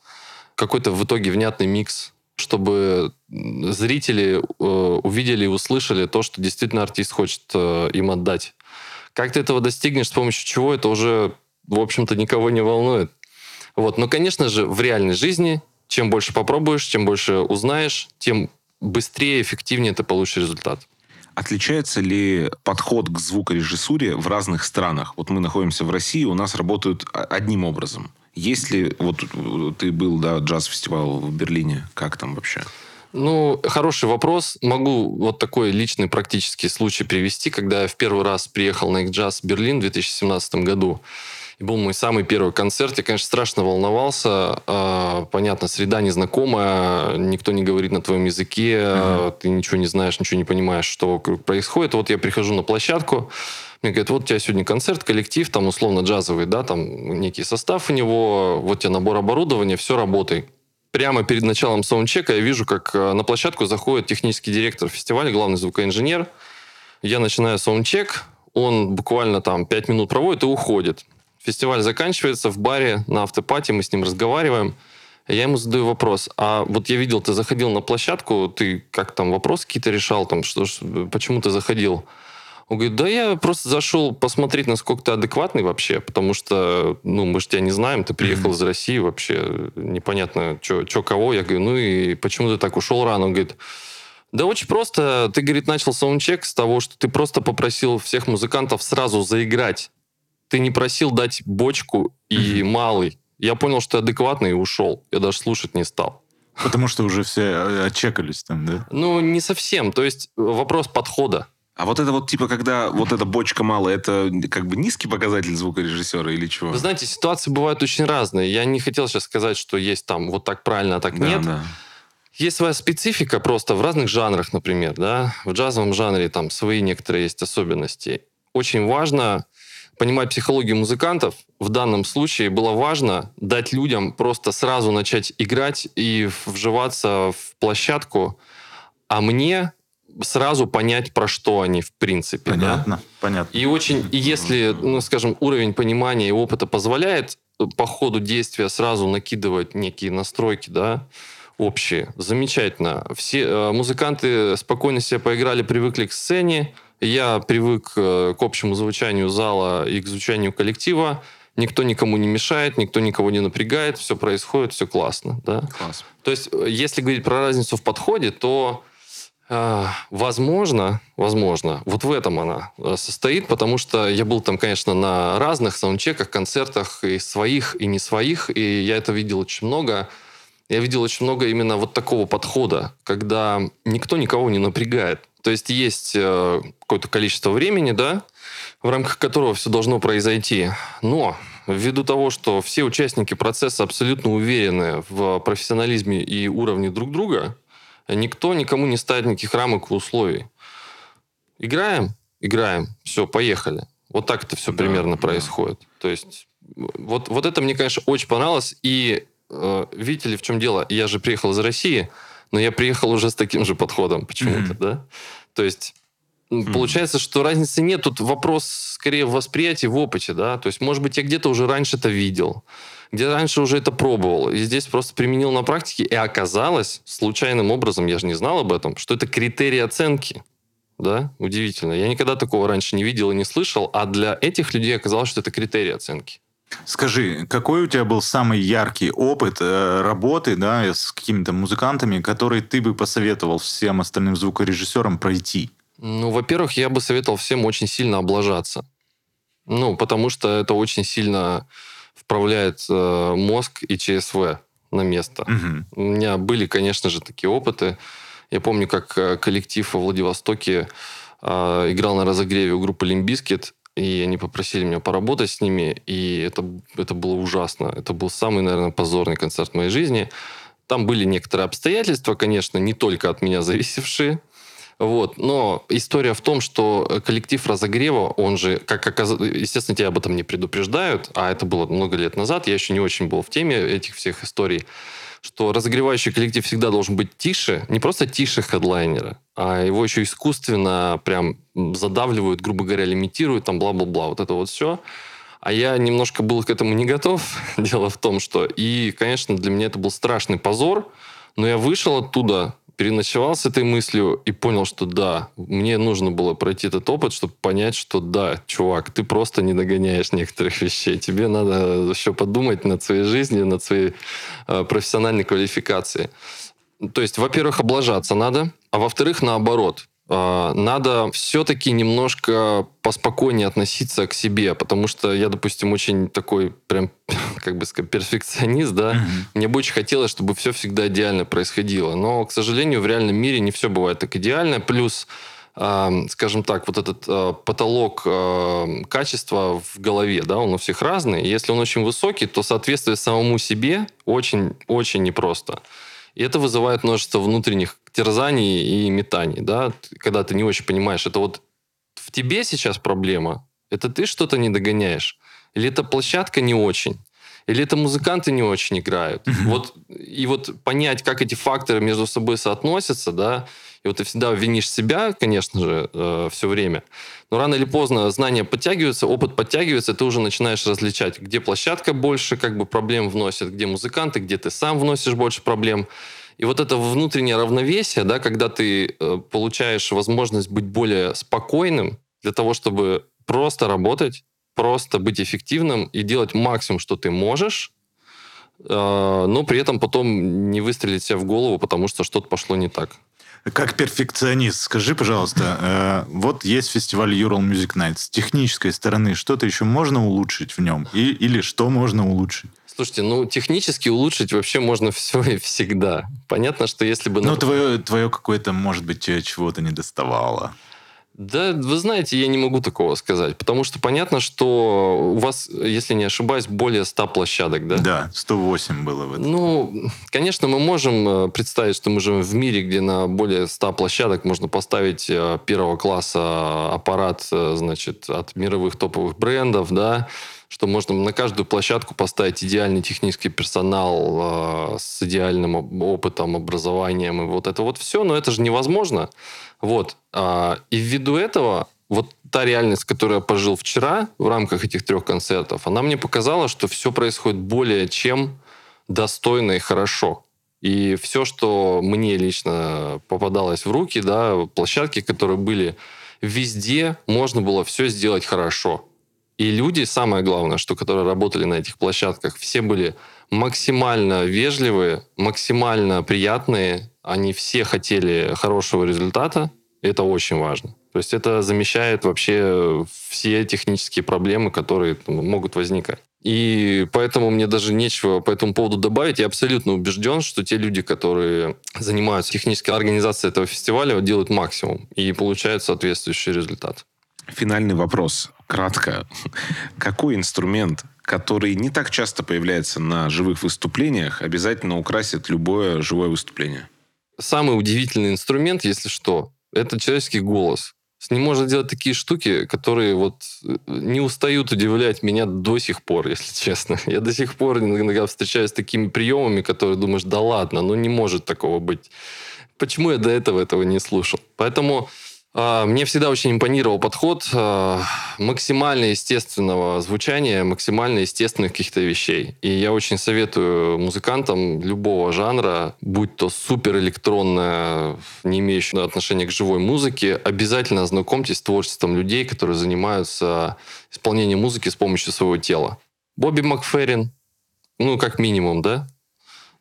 какой-то в итоге внятный микс, чтобы зрители э, увидели и услышали то, что действительно артист хочет э, им отдать. Как ты этого достигнешь, с помощью чего, это уже, в общем-то, никого не волнует. Вот. Но, конечно же, в реальной жизни, чем больше попробуешь, чем больше узнаешь, тем быстрее, эффективнее ты получишь результат. Отличается ли подход к звукорежиссуре в разных странах? Вот мы находимся в России, у нас работают о- одним образом. Если вот э, ты был, да, джаз-фестиваль в Берлине, как там вообще? Ну, хороший вопрос. Могу вот такой личный практический случай привести, когда я в первый раз приехал на Jazz Берлин в 2017 году. И был мой самый первый концерт. Я, конечно, страшно волновался. А, Понятно, среда незнакомая, никто не говорит на твоем языке, а, ты ничего не знаешь, ничего не понимаешь, что вокруг происходит. Вот я прихожу на площадку, мне говорят, вот у тебя сегодня концерт, коллектив, там условно джазовый, да, там некий состав у него, вот тебе набор оборудования, все, работай прямо перед началом саундчека я вижу, как э, на площадку заходит технический директор фестиваля, главный звукоинженер. Я начинаю саундчек, он буквально там 5 минут проводит и уходит. Фестиваль заканчивается в баре на автопате, мы с ним разговариваем. Я ему задаю вопрос, а вот я видел, ты заходил на площадку, ты как там вопросы какие-то решал, там, что, почему ты заходил? Он говорит, да я просто зашел посмотреть, насколько ты адекватный вообще, потому что, ну, мы же тебя не знаем, ты приехал из России вообще, непонятно, что кого. Я говорю, ну и почему ты так ушел рано? Он говорит, да очень просто. Ты, говорит, начал саундчек с того, что ты просто попросил всех музыкантов сразу заиграть. Ты не просил дать бочку и малый. Я понял, что ты адекватный и ушел. Я даже слушать не стал. Потому что уже все э, отчекались там, да? Ну, не совсем. То есть э, вопрос подхода. А вот это вот, типа, когда вот эта бочка мало, это как бы низкий показатель звукорежиссера или чего? Вы знаете, ситуации бывают очень разные. Я не хотел сейчас сказать, что есть там вот так правильно, а так Да, нет. да. Есть своя специфика просто в разных жанрах, например, да. В джазовом жанре там свои некоторые есть особенности. Очень важно понимать психологию музыкантов. В данном случае было важно дать людям просто сразу начать играть и вживаться в площадку, а мне сразу понять, про что они в принципе. да. Понятно, понятно. И очень, и если, ну, скажем, уровень понимания и опыта позволяет э, по ходу действия сразу накидывать некие настройки, да, общие, замечательно. Все э, музыканты спокойно себе поиграли, привыкли к сцене. Я привык э, к общему звучанию зала и к звучанию коллектива. Никто никому не мешает, никто никого не напрягает, все происходит, все классно, да. Класс. То есть, э, если говорить про разницу в подходе, то э, возможно, возможно, вот в этом она состоит, потому что я был там, конечно, на разных саундчеках, концертах, и своих, и не своих, и я это видел очень много. Я видел очень много именно вот такого подхода, когда никто никого не напрягает. То есть есть э, какое-то количество времени, да, в рамках которого все должно произойти. Но ввиду того, что все участники процесса абсолютно уверены в профессионализме и уровне друг друга, никто никому не ставит никаких рамок и условий. Играем? Играем. Все, поехали. Вот так это все Да, примерно да. происходит. То есть вот, вот это мне, конечно, очень понравилось. И э, видите ли, в чем дело? Я же приехал из России, но я приехал уже с таким же подходом почему-то, Мгм. да? То есть получается, что разницы нет. Тут вопрос скорее в восприятии, в опыте, да? То есть, может быть, я где-то уже раньше это видел, где раньше уже это пробовал, и здесь просто применил на практике, и оказалось, случайным образом, я же не знал об этом, что это критерий оценки. Да, удивительно. Я никогда такого раньше не видел и не слышал, а для этих людей оказалось, что это критерий оценки. Скажи, какой у тебя был самый яркий опыт э, работы да, с какими-то музыкантами, который ты бы посоветовал всем остальным звукорежиссерам пройти? Ну, во-первых, я бы советовал всем очень сильно облажаться. Ну, потому что это очень сильно вправляет э, мозг и ЧСВ на место. Мгм. У меня были, конечно же, такие опыты. Я помню, как э, коллектив во Владивостоке э, играл на разогреве у группы Limp Bizkit, и они попросили меня поработать с ними, и это, это было ужасно. Это был самый, наверное, позорный концерт в моей жизни. Там были некоторые обстоятельства, конечно, не только от меня зависевшие, вот. Но история в том, что коллектив разогрева, он же, как оказалось, естественно, тебя об этом не предупреждают, а это было много лет назад, я еще не очень был в теме этих всех историй, что разогревающий коллектив всегда должен быть тише, не просто тише хедлайнера, а его еще искусственно прям задавливают, грубо говоря, лимитируют, там бла-бла-бла, вот это вот все. А я немножко был к этому не готов. Дело в том, что... И, конечно, для меня это был страшный позор, но я вышел оттуда, переночевал с этой мыслью и понял, что да, мне нужно было пройти этот опыт, чтобы понять, что да, чувак, ты просто не догоняешь некоторых вещей. Тебе надо еще подумать над своей жизнью, над своей э, профессиональной квалификацией. То есть, во-первых, облажаться надо, а во-вторых, наоборот. Э, Надо все-таки немножко поспокойнее относиться к себе, потому что я, допустим, очень такой прям, как бы сказать, перфекционист, да, Мгм. мне бы очень хотелось, чтобы все всегда идеально происходило. Но, к сожалению, в реальном мире не все бывает так идеально. Плюс, эм, скажем так, вот этот э, потолок качества в голове, да, он у всех разный. И Если он очень высокий, то соответствие самому себе очень-очень непросто. И это вызывает множество внутренних терзаний и метаний, да, когда ты не очень понимаешь, это вот в тебе сейчас проблема, это ты что-то не догоняешь, или это площадка не очень, или это музыканты не очень играют. Вот, и вот понять, как эти факторы между собой соотносятся, да, и вот ты всегда винишь себя, конечно же, все время, но рано или поздно знания подтягиваются, опыт подтягивается, ты уже начинаешь различать, где площадка больше как бы проблем вносит, где музыканты, где ты сам вносишь больше проблем. И вот это внутреннее равновесие, да, когда ты э, получаешь возможность быть более спокойным для того, чтобы просто работать, просто быть эффективным и делать максимум, что ты можешь, э, но при этом потом не выстрелить себе в голову, потому что что-то пошло не так. Как перфекционист, скажи, пожалуйста, э, вот есть фестиваль Ural Music Nights. С технической стороны что-то еще можно улучшить в нем? И, или что можно улучшить? Слушайте, ну технически улучшить вообще можно все и всегда. Понятно, что если бы... Ну, твое, твое какое-то, может быть, чего-то не доставало. Да, вы знаете, я не могу такого сказать, потому что понятно, что у вас, если не ошибаюсь, более 100 площадок, да? Да, 108 было в этом. Ну, конечно, мы можем э, представить, что мы живем в мире, где на более 100 площадок можно поставить э, первого класса аппарат, э, значит, от мировых топовых брендов, да, что можно на каждую площадку поставить идеальный технический персонал э, с идеальным опытом, образованием и вот это вот все, но это же невозможно. Вот. А, и ввиду этого вот та реальность, которую я пожил вчера в рамках этих трех концертов, она мне показала, что все происходит более чем достойно и хорошо. И все, что мне лично попадалось в руки, да, площадки, которые были везде, можно было все сделать хорошо. И люди, самое главное, что которые работали на этих площадках, все были максимально вежливые, максимально приятные. Они все хотели хорошего результата. Это очень важно. То есть это замещает вообще все технические проблемы, которые там, могут возникать. И поэтому мне даже нечего по этому поводу добавить. Я абсолютно убежден, что те люди, которые занимаются технической организацией этого фестиваля, делают максимум и получают соответствующий результат. Финальный вопрос. Кратко. Какой инструмент, который не так часто появляется на живых выступлениях, обязательно украсит любое живое выступление? Самый удивительный инструмент, если что, это человеческий голос. С ним можно делать такие штуки, которые вот э, не устают удивлять меня до сих пор, если честно. Я до сих пор иногда встречаюсь с такими приемами, которые думаешь, да ладно, ну не может такого быть. Почему я до этого этого не слушал? Поэтому мне всегда очень импонировал подход а, максимально естественного звучания, максимально естественных каких-то вещей. И я очень советую музыкантам любого жанра, будь то супер электронная, не имеющая отношения к живой музыке, обязательно ознакомьтесь с творчеством людей, которые занимаются исполнением музыки с помощью своего тела. Бобби Макферрин, ну, как минимум, да,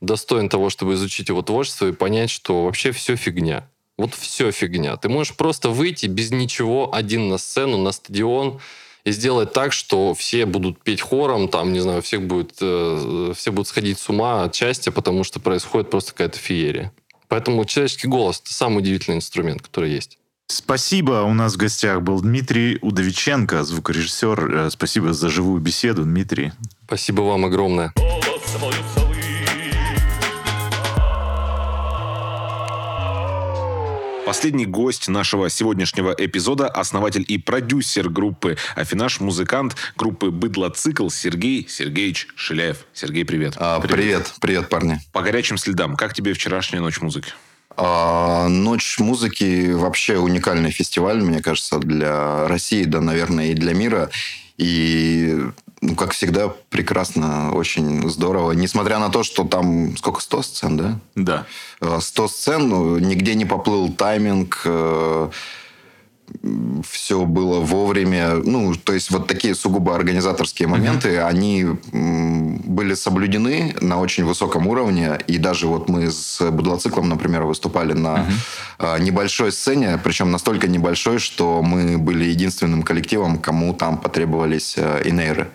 достоин того, чтобы изучить его творчество и понять, что вообще все фигня. Вот все фигня. Ты можешь просто выйти без ничего один на сцену, на стадион и сделать так, что все будут петь хором, там, не знаю, всех будет, э, все будут сходить с ума от счастья, потому что происходит просто какая-то феерия. Поэтому человеческий голос – это самый удивительный инструмент, который есть. Спасибо. У нас в гостях был Дмитрий Удовиченко, звукорежиссер. Э, Спасибо за живую беседу, Дмитрий. Спасибо вам огромное. Последний гость нашего сегодняшнего эпизода – основатель и продюсер группы «Афинаж», музыкант группы «Быдлоцикл» Сергей Сергеевич Шиляев. Сергей, привет. А, привет, привет, парни. По горячим следам, как тебе вчерашняя ночь музыки? А, Ночь музыки вообще уникальный фестиваль, мне кажется, для России, да, наверное, и для мира. И, ну, как всегда, прекрасно, очень здорово. Несмотря на то, что там сколько, 100 сцен, да? Да. Э, 100 сцен, ну, нигде не поплыл тайминг, э, все было вовремя. Ну, то есть вот такие сугубо организаторские моменты, они м, были соблюдены на очень высоком уровне. И даже вот мы с Будлоциклом, например, выступали на э, небольшой сцене, причем настолько небольшой, что мы были единственным коллективом, кому там потребовались э, инейры.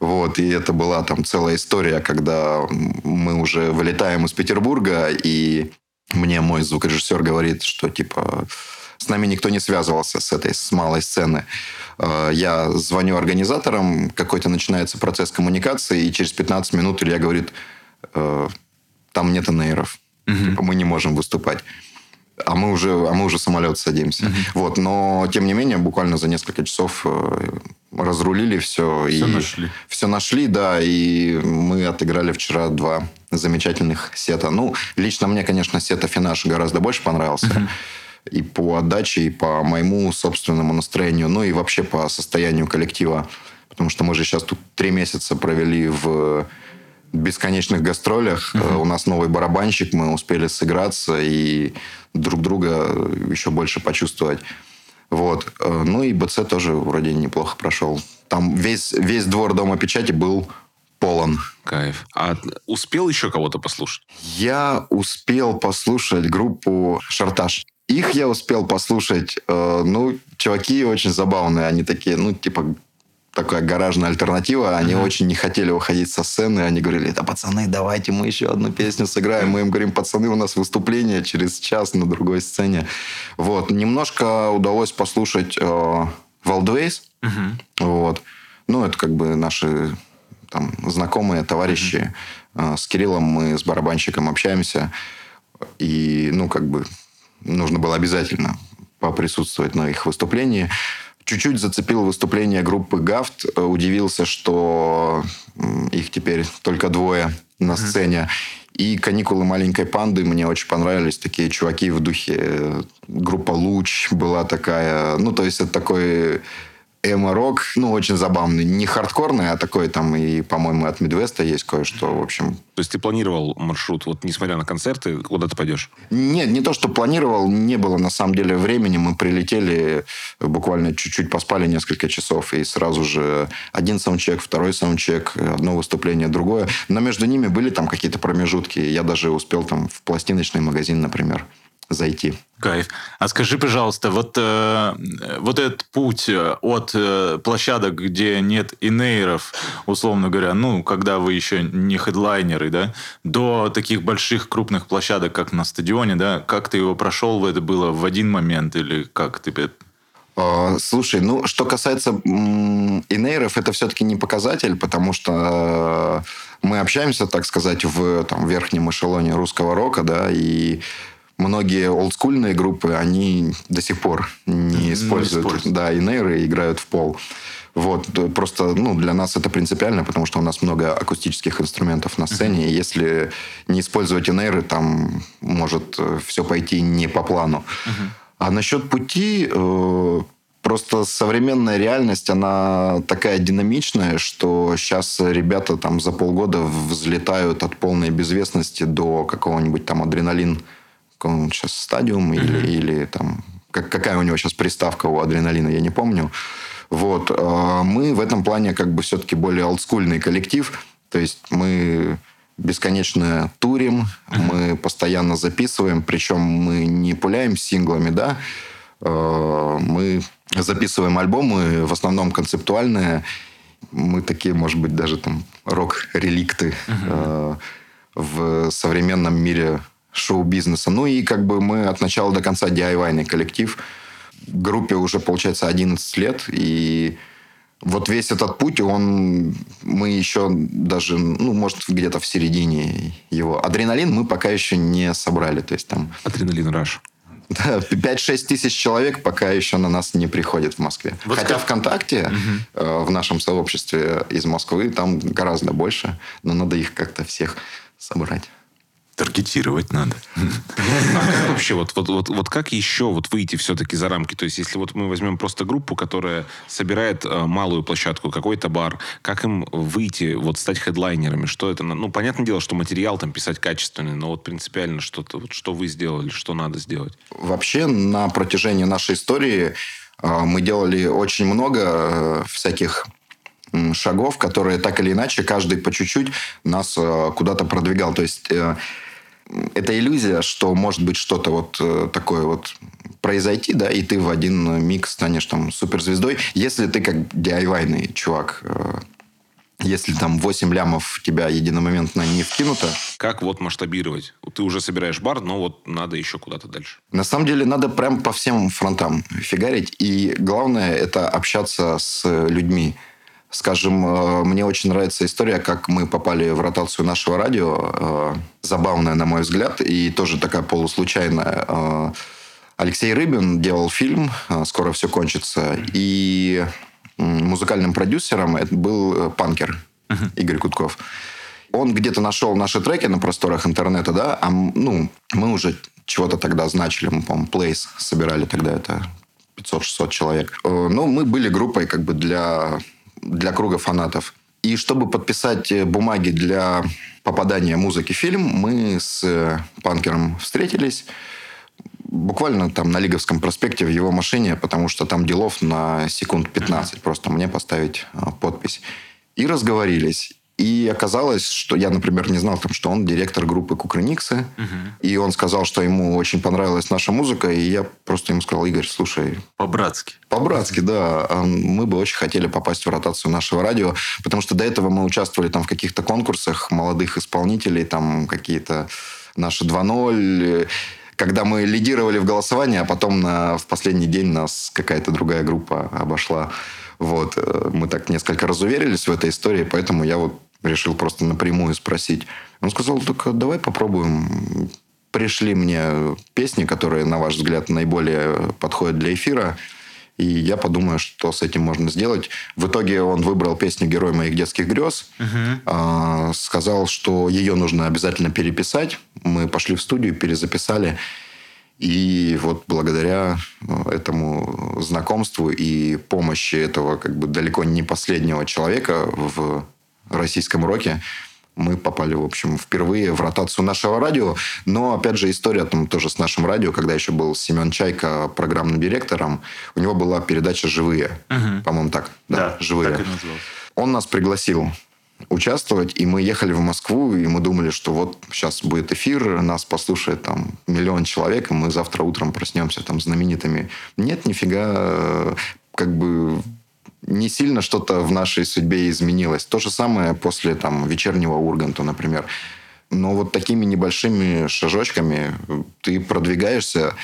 Вот, и это была там целая история, когда мы уже вылетаем из Петербурга, и мне мой звукорежиссер говорит, что типа с нами никто не связывался с этой, с малой сцены. Э, Я звоню организаторам, какой-то начинается процесс коммуникации, и через 15 минут Илья говорит, «Э, там нет нейров, типа, мы не можем выступать. А мы уже, а мы уже самолет садимся. Вот, но тем не менее, буквально за несколько часов э, разрулили все. Всё и нашли. Все нашли, да, и мы отыграли вчера два замечательных сета. Ну, лично мне, конечно, сет Афинаж гораздо больше понравился. И по отдаче, и по моему собственному настроению, ну и вообще по состоянию коллектива. Потому что мы же сейчас тут три месяца провели в бесконечных гастролях. Э, У нас новый барабанщик, мы успели сыграться и друг друга еще больше почувствовать. Вот. Э, Ну и БЦ тоже вроде неплохо прошел. Там весь, весь двор Дома печати был полон. Кайф. А успел еще кого-то послушать? Я успел послушать группу «Шартаж». Их я успел послушать. э, ну, чуваки очень забавные. Они такие, ну, типа, такая гаражная альтернатива. Они очень не хотели уходить со сцены. Они говорили, да, пацаны, давайте мы еще одну песню сыграем. Мы им говорим, пацаны, у нас выступление через час на другой сцене. Вот. Немножко удалось послушать э, Wildways. Вот. Ну, это как бы наши там, знакомые, товарищи. Э, С Кириллом мы с барабанщиком общаемся. И, ну, как бы нужно было обязательно поприсутствовать на их выступлении. Чуть-чуть зацепил выступление группы Гафт. Э, Удивился, что их теперь только двое на сцене. И «Каникулы маленькой панды» мне очень понравились. Такие чуваки в духе... э, Группа «Луч» была такая... Ну, то есть, это такой эмо-рок, ну, очень забавный. Не хардкорный, а такой там и, по-моему, от Мидвеста есть кое-что. В общем, То есть ты планировал маршрут, вот несмотря на концерты, куда ты пойдешь? нет, не то, что планировал, не было на самом деле времени. Мы прилетели, буквально чуть-чуть поспали несколько часов, и сразу же один саундчек, второй саундчек, одно выступление, другое. Но между ними были там какие-то промежутки. Я даже успел там в пластиночный магазин, например, зайти. Кайф. А скажи, пожалуйста, вот, э, вот этот путь э, от э, площадок, где нет инейров, условно говоря, ну, когда вы еще не хедлайнеры, да, до таких больших крупных площадок, как на стадионе, да, как ты его прошел, это было в один момент или как ты... А, Слушай, ну, что касается инейров, это все-таки не показатель, потому что э, мы общаемся, так сказать, в там, верхнем эшелоне русского рока, да, и многие олдскульные группы, они до сих пор не используют, используют. да, инейры и играют в пол. Вот, э, просто, ну, для нас это принципиально, потому что у нас много акустических инструментов на сцене, и если не использовать инейры, там может все пойти не по плану. А насчет пути, э, просто современная реальность, она такая динамичная, что сейчас ребята там за полгода взлетают от полной безвестности до какого-нибудь там адреналин, он сейчас стадиум или, или там как, какая у него сейчас приставка у адреналина, я не помню. Вот. а Мы в этом плане как бы все-таки более олдскульный коллектив. То есть мы бесконечно турим, мы постоянно записываем, причем мы не пуляем синглами, да, Э, мы записываем альбомы, в основном концептуальные. Мы такие, может быть, даже там рок-реликты э, в современном мире шоу-бизнеса. Ну и как бы мы от начала до конца DIY-ный коллектив. Группе уже, получается, 11 лет, и вот весь этот путь, он, мы еще даже, ну, может, где-то в середине его. Адреналин мы пока еще не собрали. То есть там Адреналин Раш. да, 5-6 тысяч человек пока еще на нас не приходит в Москве. Вот Хотя как- ВКонтакте э, в нашем сообществе из Москвы там гораздо больше, но надо их как-то всех собрать. Таргетировать надо. А как вообще, вот, вот, вот, вот как еще вот выйти все-таки за рамки? То есть, если вот мы возьмем просто группу, которая собирает э, малую площадку, какой-то бар, как им выйти, вот стать хедлайнерами? Что это? на- Ну, понятное дело, что материал там писать качественный, но вот принципиально что-то, вот что вы сделали, что надо сделать? Вообще на протяжении нашей истории э, мы делали очень много э, всяких шагов, которые так или иначе каждый по чуть-чуть нас э, куда-то продвигал. То есть э, это иллюзия, что может быть что-то вот э, такое вот произойти, да, и ты в один миг станешь там суперзвездой, если ты как DIY-ный чувак. э, Если там 8 лямов тебя единомоментно не вкинуто, Как вот масштабировать? Ты уже собираешь бар, но вот надо еще куда-то дальше. На самом деле надо прям по всем фронтам фигарить. И главное это общаться с людьми. Скажем, э, мне очень нравится история, как мы попали в ротацию нашего радио. э, Забавная, на мой взгляд, и тоже такая полуслучайная. Э, Алексей Рыбин делал фильм «Скоро все кончится». И музыкальным продюсером это был панкер Игорь Кутков. Он где-то нашел наши треки на просторах интернета, да, а ну, мы уже чего-то тогда значили, мы, по-моему, Place собирали тогда, это 500-600 человек. Ну, мы были группой как бы для, для круга фанатов. И чтобы подписать э, бумаги для попадания музыки в фильм, мы с э, панкером встретились буквально там на Лиговском проспекте в его машине, потому что там делов на секунд 15. Просто мне поставить а, подпись. И разговорились. И оказалось, что я, например, не знал, там, что он директор группы Кукрыниксы. И он сказал, что ему очень понравилась наша музыка. И я просто ему сказал, Игорь, слушай, По-братски. по-братски, да, а мы бы очень хотели попасть в ротацию нашего радио. Потому что до этого мы участвовали там в каких-то конкурсах молодых исполнителей, там какие-то наши 2.0 когда мы лидировали в голосовании, а потом на, в последний день нас какая-то другая группа обошла. Вот. э, Мы так несколько разуверились в этой истории, поэтому я вот решил просто напрямую спросить. Он сказал, так давай попробуем. Пришли мне песни, которые, на ваш взгляд, наиболее подходят для эфира. И я подумаю, что с этим можно сделать. В итоге он выбрал песню «Герой моих детских грез». А, сказал, что ее нужно обязательно переписать. Мы пошли в студию, перезаписали. И вот благодаря э, этому знакомству и помощи этого как бы далеко не последнего человека в российском роке мы попали, в общем, впервые в ротацию нашего радио. Но, опять же, история там тоже с нашим радио, когда еще был Семен Чайка программным директором, у него была передача «Живые». По-моему, так. Да, «Живые». так и называлось. Он нас пригласил участвовать, и мы ехали в Москву, и мы думали, что вот сейчас будет эфир, нас послушает там миллион человек, и мы завтра утром проснемся там знаменитыми. Нет, нифига, э, как бы не сильно что-то в нашей судьбе изменилось. То же самое после там вечернего Урганта, например. Но вот такими небольшими шажочками ты продвигаешься.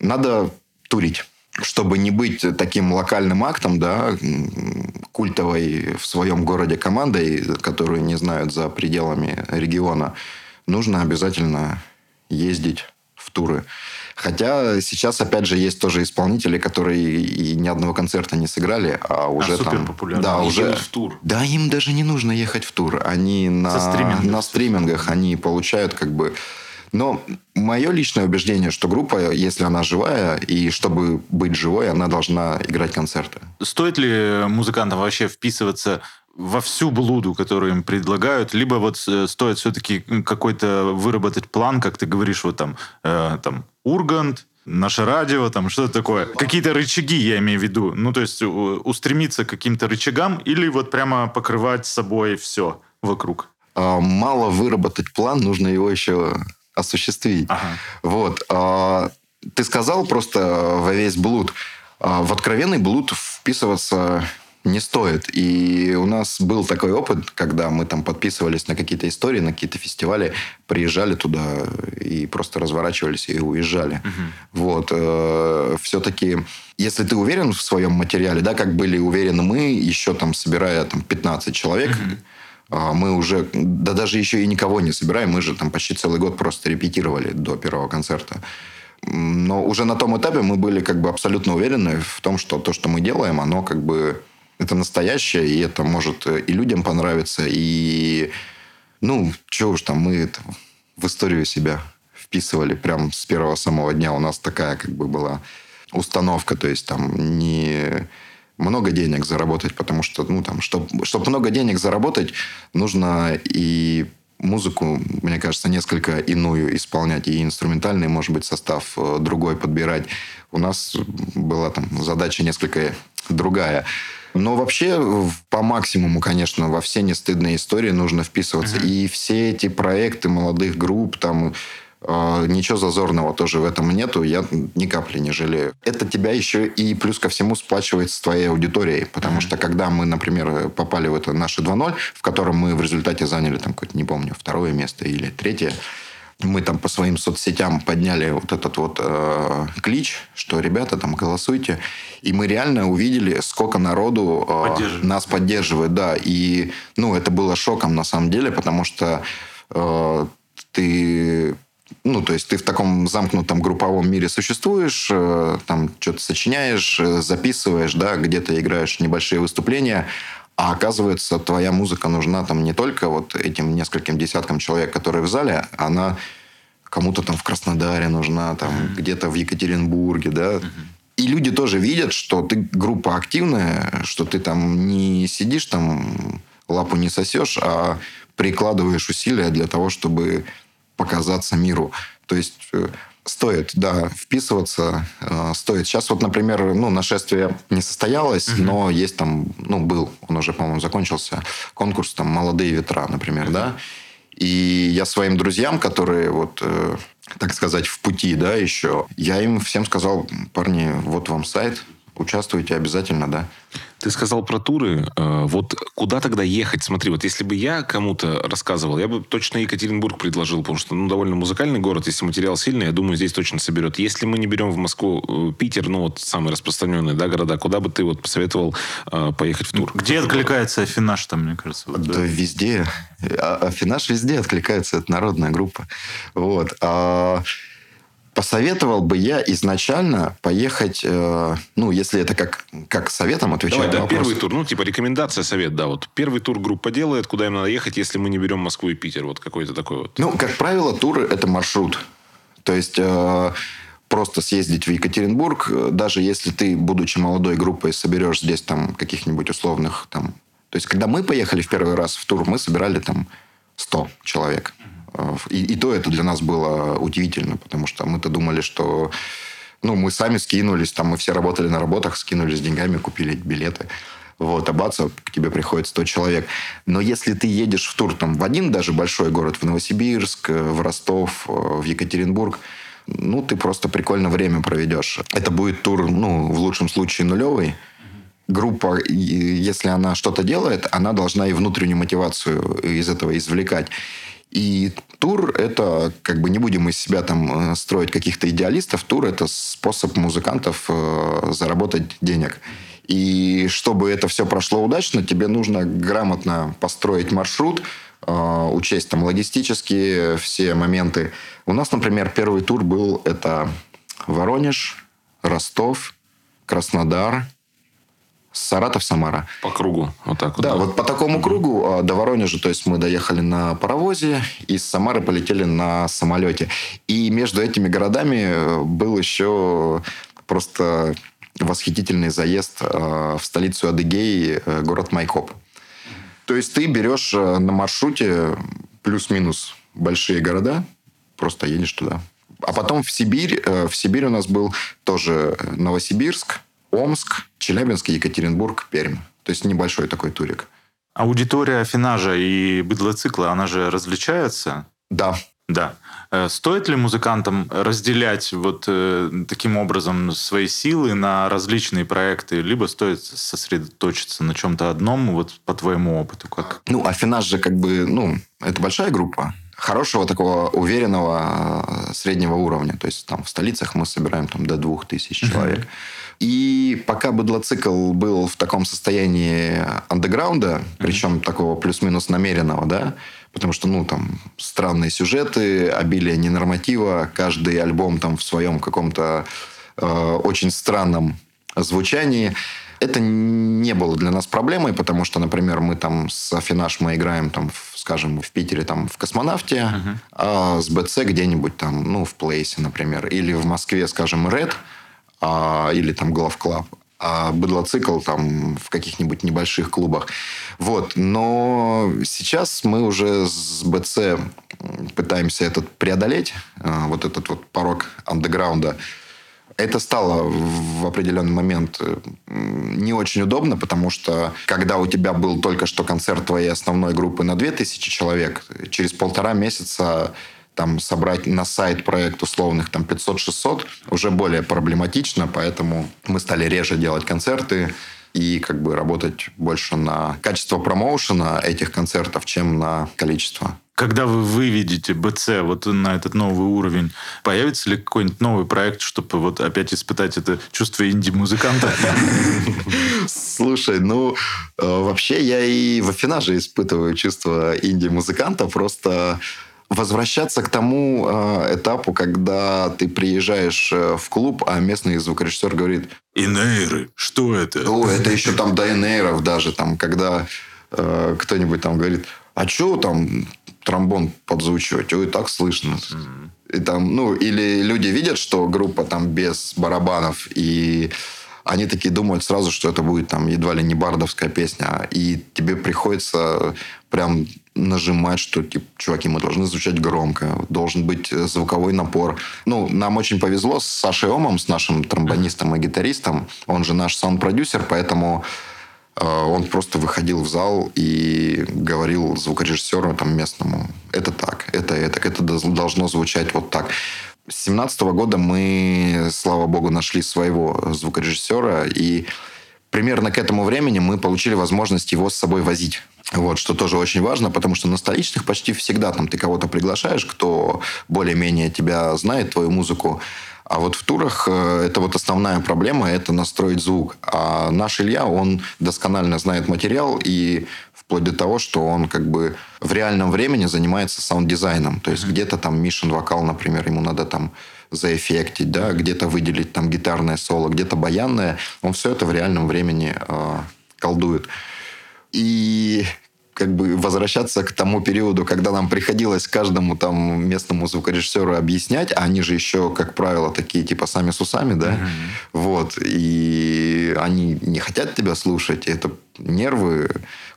Надо турить чтобы не быть таким локальным актом, да, культовой в своем городе командой, которую не знают за пределами региона, нужно обязательно ездить в туры. Хотя сейчас, опять же, есть тоже исполнители, которые и ни одного концерта не сыграли, а уже там... суперпопулярны. Да, Они уже... в тур. Да, им даже не нужно ехать в тур. Они на, стримингов. на стримингах, они получают как бы... Но мое личное убеждение, что группа, если она живая, и чтобы быть живой, она должна играть концерты. Стоит ли музыкантам вообще вписываться во всю блуду, которую им предлагают, либо вот э, стоит все-таки какой-то выработать план, как ты говоришь, вот там, э, там Ургант, наше радио, там что-то такое. Какие-то рычаги, я имею в виду. Ну, то есть устремиться к каким-то рычагам или вот прямо покрывать собой все вокруг. А, Мало выработать план, нужно его еще осуществить. Ага. Вот. а, Ты сказал просто во весь блуд. А, В откровенный блуд вписываться не стоит. И у нас был такой опыт, когда мы там подписывались на какие-то истории, на какие-то фестивали, приезжали туда и просто разворачивались и уезжали. Вот. Все-таки, если ты уверен в своем материале, да, как были уверены мы, еще там собирая там 15 человек, а, мы уже, да даже еще и никого не собираем, мы же там почти целый год просто репетировали до первого концерта. Но уже на том этапе мы были как бы абсолютно уверены в том, что то, что мы делаем, оно как бы это настоящее, и это может э, и людям понравиться, и ну, что уж там, мы это в историю себя вписывали прям с первого самого дня. У нас такая как бы была установка, то есть там не много денег заработать, потому что, ну, там, чтобы чтоб много денег заработать, нужно и музыку, мне кажется, несколько иную исполнять, и инструментальный, может быть, состав э, другой подбирать. У нас была там задача несколько другая. Но вообще по максимуму, конечно, во все нестыдные истории нужно вписываться. И все эти проекты молодых групп, там э, ничего зазорного тоже в этом нету. Я ни капли не жалею. Это тебя еще и плюс ко всему сплачивает с твоей аудиторией. Потому что когда мы, например, попали в это наше 2.0, в котором мы в результате заняли там какое-то, не помню, второе место или третье, мы там по своим соцсетям подняли вот этот вот э, клич, что ребята там голосуйте, и мы реально увидели, сколько народу э, Поддерживает. нас поддерживает, да, и ну это было шоком на самом деле, потому что э, ты ну, то есть ты в таком замкнутом групповом мире существуешь, э, там что-то сочиняешь, э, записываешь, да, где-то играешь небольшие выступления, а оказывается, твоя музыка нужна там не только вот этим нескольким десяткам человек, которые в зале, она кому-то там в Краснодаре нужна, там где-то в Екатеринбурге, да. И люди тоже видят, что ты группа активная, что ты там не сидишь там, лапу не сосешь, а прикладываешь усилия для того, чтобы показаться миру. То есть э, Стоит, да, вписываться э, стоит. Сейчас вот, например, ну, нашествие не состоялось, но есть там, ну, был, он уже, по-моему, закончился, конкурс там «Молодые ветра», например, да. И я своим друзьям, которые вот, э, так сказать, в пути, да, еще, я им всем сказал, парни, вот вам сайт, участвуйте обязательно, да. Ты сказал про туры. Э, Вот куда тогда ехать? Смотри, вот если бы я кому-то рассказывал, я бы точно Екатеринбург предложил, потому что ну, довольно музыкальный город. Если материал сильный, я думаю, здесь точно соберет. Если мы не берем в Москву э, Питер, ну вот самые распространенные да, города, куда бы ты вот посоветовал э, поехать в тур? Где откликается Афинаш там, мне кажется? вот, Да, да? везде. А, Афинаж везде откликается, это народная группа. Вот. А посоветовал бы я изначально поехать, э, ну, если это как, как советом отвечать Давай, на да, вопрос. первый тур. Ну, типа рекомендация, совет, да. Вот первый тур группа делает, куда им надо ехать, если мы не берем Москву и Питер. Вот какой-то такой вот. Ну, как правило, туры – это маршрут. То есть э, просто съездить в Екатеринбург, э, даже если ты, будучи молодой группой, соберешь здесь там каких-нибудь условных там... То есть, когда мы поехали в первый раз в тур, мы собирали там 100 человек. Э, И, и то это для нас было удивительно, потому что мы-то думали, что ну, мы сами скинулись, там мы все работали на работах, скинулись деньгами, купили билеты. Вот, а бац, к тебе приходит 100 человек. Но если ты едешь в тур там, в один даже большой город, в Новосибирск, э, в Ростов, э, в Екатеринбург, ну, ты просто прикольно время проведешь. Это будет тур, ну, в лучшем случае нулевый. Группа, если она что-то делает, она должна и внутреннюю мотивацию из этого извлекать. И тур – это, как бы не будем из себя там э, строить каких-то идеалистов, тур – это способ музыкантов э, заработать денег. И чтобы это все прошло удачно, тебе нужно грамотно построить маршрут, э, учесть там логистические все моменты. У нас, например, первый тур был это Воронеж, Ростов, Краснодар, Саратов, Самара. По кругу. Вот так вот. Да, вот по такому кругу а, до Воронежа, то есть мы доехали на паровозе, из Самары полетели на самолете. И между этими городами э, был еще просто восхитительный заезд э, в столицу Адыгеи, э, город Майкоп. То есть ты берешь на маршруте плюс-минус большие города, просто едешь туда. А потом в Сибирь. В Сибирь у нас был тоже Новосибирск, Омск, Челябинск, Екатеринбург, Пермь. То есть небольшой такой турик. Аудитория Афинажа и быдлоцикла, она же различается? Да, Да. Э, Стоит ли музыкантам разделять вот э, таким образом свои силы на различные проекты, либо стоит сосредоточиться на чем-то одном, вот по твоему опыту? Как? Ну, Афинаж же как бы, ну, это большая группа. Хорошего такого уверенного э, среднего уровня. То есть там в столицах мы собираем там до двух тысяч человек. И пока быдлоцикл был в таком состоянии андеграунда, причем такого плюс-минус намеренного, да, потому что, ну, там, странные сюжеты, обилие ненорматива, каждый альбом там в своем каком-то э, очень странном звучании. Это не было для нас проблемой, потому что, например, мы там с Афинаш мы играем, там, в- скажем, в Питере там в «Космонавте», а с БЦ где-нибудь там, ну, в Place е, например. Или в Москве, скажем, «Red», а, или там «Глав Club». А быдлоцикл там в каких-нибудь небольших клубах. Вот. Но сейчас мы уже с БЦ пытаемся этот преодолеть, а, вот этот вот порог андеграунда. Это стало в определенный момент э, не очень удобно, потому что когда у тебя был только что концерт твоей основной группы на 2000 человек, через полтора месяца там собрать на сайт проект условных там 500-600 уже более проблематично, поэтому мы стали реже делать концерты и как бы работать больше на качество промоушена этих концертов, чем на количество. Когда вы выведете БЦ вот на этот новый уровень, появится ли какой-нибудь новый проект, чтобы вот опять испытать это чувство инди-музыканта? Слушай, ну, э, вообще я и в Афинаже испытываю чувство инди-музыканта, просто возвращаться к тому э, этапу, когда ты приезжаешь э, в клуб, а местный звукорежиссер говорит, Инейры, что это? ну, это еще там до энейров даже, там, когда э, кто-нибудь там говорит, а что там тромбон подзвучивать? Ой, так слышно. И там, ну, или люди видят, что группа там без барабанов, и они такие думают сразу, что это будет там едва ли не бардовская песня, и тебе приходится прям нажимать, что, типа, чуваки, мы должны звучать громко, должен быть э, звуковой напор. Ну, нам очень повезло с Сашей Омом, с нашим тромбонистом и гитаристом. Он же наш саунд-продюсер, поэтому э, он просто выходил в зал и говорил звукорежиссеру там местному, это так, это это, это должно звучать вот так. С 17 года мы, слава богу, нашли своего звукорежиссера, и примерно к этому времени мы получили возможность его с собой возить. Вот, что тоже очень важно, потому что на столичных почти всегда там ты кого-то приглашаешь, кто более-менее тебя знает, твою музыку. А вот в турах э, это вот основная проблема, это настроить звук. А наш Илья, он досконально знает материал и вплоть до того, что он как бы в реальном времени занимается саунд-дизайном. То есть mm-hmm. где-то там Мишин вокал, например, ему надо там заэффектить, да, где-то выделить там гитарное соло, где-то баянное. Он все это в реальном времени э, колдует. И как бы возвращаться к тому периоду, когда нам приходилось каждому там местному звукорежиссеру объяснять, а они же еще, как правило, такие типа сами с усами, да, mm-hmm. вот, и они не хотят тебя слушать, это нервы.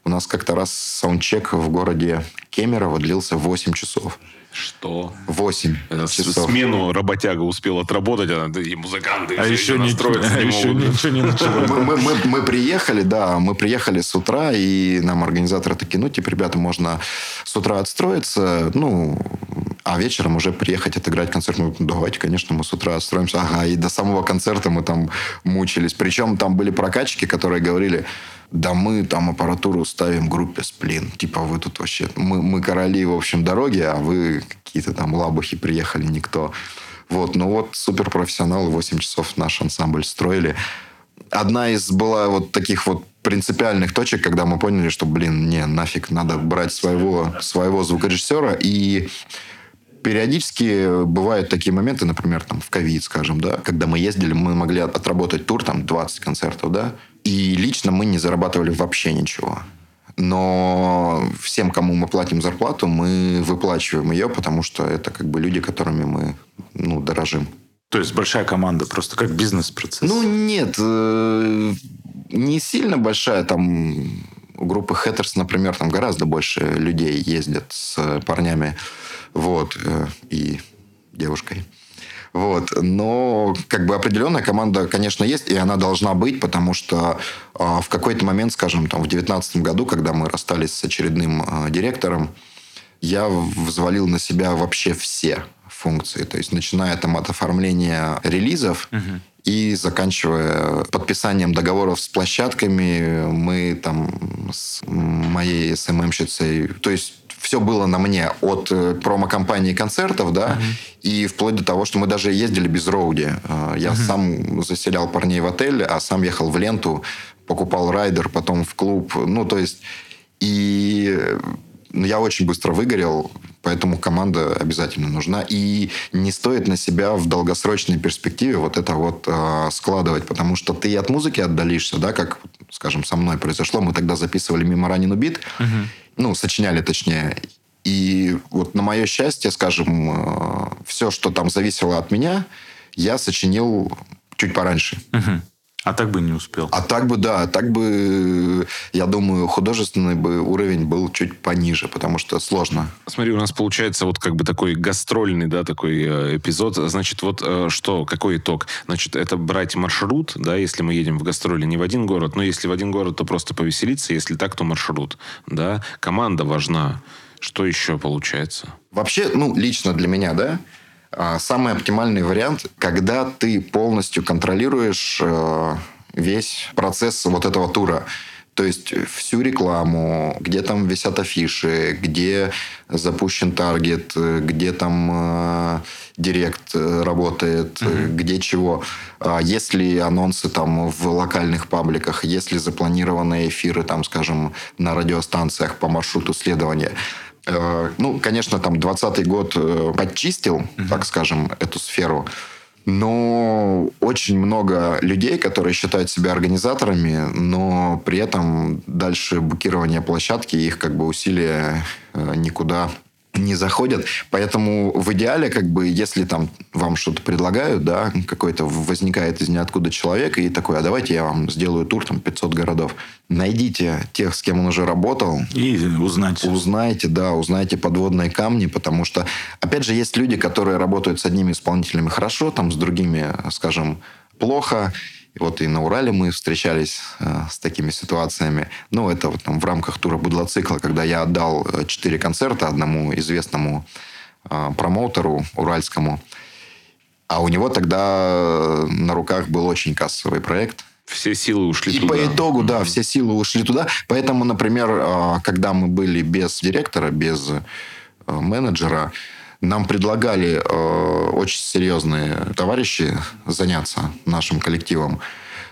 У нас как-то раз саундчек в городе Кемерово длился 8 часов. Что? Восемь часов. Смену работяга успел отработать, а и музыканты а еще не, настроиться а не еще могут. ничего не началось. Мы, мы, мы, мы приехали, да, мы приехали с утра, и нам организаторы такие, ну, типа, ребята, можно с утра отстроиться, ну, а вечером уже приехать отыграть концерт. Ну, давайте, конечно, мы с утра отстроимся. Ага, и до самого концерта мы там мучились. Причем там были прокачки, которые говорили, да мы там аппаратуру ставим группе Сплин. Типа вы тут вообще... Мы, мы короли, в общем, дороги, а вы какие-то там лабухи приехали, никто. Вот, ну вот суперпрофессионалы 8 часов наш ансамбль строили. Одна из была вот таких вот принципиальных точек, когда мы поняли, что, блин, не, нафиг, надо брать своего, своего звукорежиссера. И периодически бывают такие моменты, например, там в ковид, скажем, да, когда мы ездили, мы могли отработать тур, там, 20 концертов, да, и лично мы не зарабатывали вообще ничего. Но всем, кому мы платим зарплату, мы выплачиваем ее, потому что это как бы люди, которыми мы ну, дорожим. То есть большая команда, просто как бизнес-процесс. Ну, нет, э, не сильно большая. Там у группы Hatters, например, там гораздо больше людей ездят с парнями. Вот. Э, и девушкой. Вот. Но как бы определенная команда, конечно, есть, и она должна быть, потому что э, в какой-то момент, скажем, там, в 2019 году, когда мы расстались с очередным э, директором, я взвалил на себя вообще все функции. То есть, начиная там от оформления релизов, uh-huh и заканчивая подписанием договоров с площадками, мы там с моей СММщицей, то есть все было на мне от э, промо-компании концертов, да, uh-huh. и вплоть до того, что мы даже ездили без роуди. Э, я uh-huh. сам заселял парней в отель, а сам ехал в ленту, покупал райдер, потом в клуб. Ну, то есть... И ну, я очень быстро выгорел, поэтому команда обязательно нужна. И не стоит на себя в долгосрочной перспективе вот это вот э, складывать, потому что ты от музыки отдалишься, да, как, скажем, со мной произошло. Мы тогда записывали мимо ранену бит, uh-huh ну, сочиняли точнее. И вот на мое счастье, скажем, э, все, что там зависело от меня, я сочинил чуть пораньше. Угу. А так бы не успел. А так бы, да, так бы, я думаю, художественный бы уровень был чуть пониже, потому что сложно. Смотри, у нас получается вот как бы такой гастрольный, да, такой э, эпизод. Значит, вот э, что, какой итог? Значит, это брать маршрут, да, если мы едем в гастроли не в один город, но если в один город, то просто повеселиться, если так, то маршрут, да. Команда важна. Что еще получается? Вообще, ну, лично для меня, да, а, самый оптимальный вариант, когда ты полностью контролируешь э, весь процесс вот этого тура. То есть всю рекламу, где там висят афиши, где запущен таргет, где там э, директ работает, mm-hmm. где чего. А есть ли анонсы там в локальных пабликах, есть ли запланированные эфиры, там, скажем, на радиостанциях по маршруту следования. Э, ну, конечно, там 20 год э, подчистил, угу. так скажем, эту сферу. Но очень много людей, которые считают себя организаторами, но при этом дальше букирование площадки, их как бы усилия э, никуда не заходят. Поэтому в идеале, как бы, если там вам что-то предлагают, да, какой-то возникает из ниоткуда человек и такой, а давайте я вам сделаю тур там 500 городов. Найдите тех, с кем он уже работал, И узнать. Узнайте, да, узнайте подводные камни, потому что, опять же, есть люди, которые работают с одними исполнителями хорошо, там с другими, скажем, плохо. И вот и на Урале мы встречались э, с такими ситуациями. Ну, это вот там в рамках тура Будлоцикла, когда я отдал э, четыре концерта одному известному э, промоутеру уральскому. А у него тогда на руках был очень кассовый проект. Все силы ушли И туда. по итогу, да, все силы ушли туда. Поэтому, например, э, когда мы были без директора, без э, менеджера, нам предлагали э, очень серьезные товарищи заняться нашим коллективом.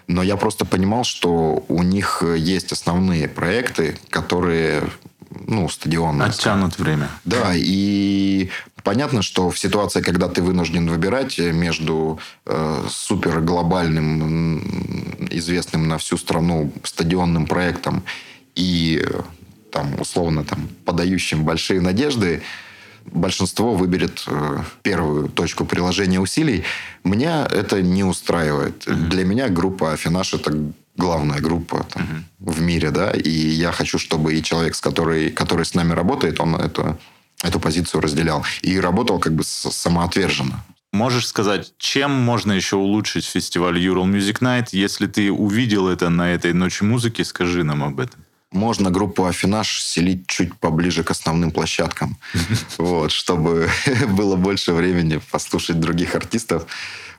Но я просто понимал, что у них есть основные проекты, которые, ну, стадионные. Оттянут время. Да, и понятно, что в ситуации, когда ты вынужден выбирать между э, супер глобальным, известным на всю страну стадионным проектом и э, там условно там подающим большие надежды, большинство выберет э, первую точку приложения усилий. Меня это не устраивает. Для меня группа Афинаш это главная группа там, в мире, да, и я хочу, чтобы и человек, с который, который с нами работает, он это, эту позицию разделял. И работал как бы самоотверженно. Можешь сказать, чем можно еще улучшить фестиваль Ural Music Night? Если ты увидел это на этой ночи музыки, скажи нам об этом. Можно группу Афинаж селить чуть поближе к основным площадкам, вот, чтобы было больше времени послушать других артистов,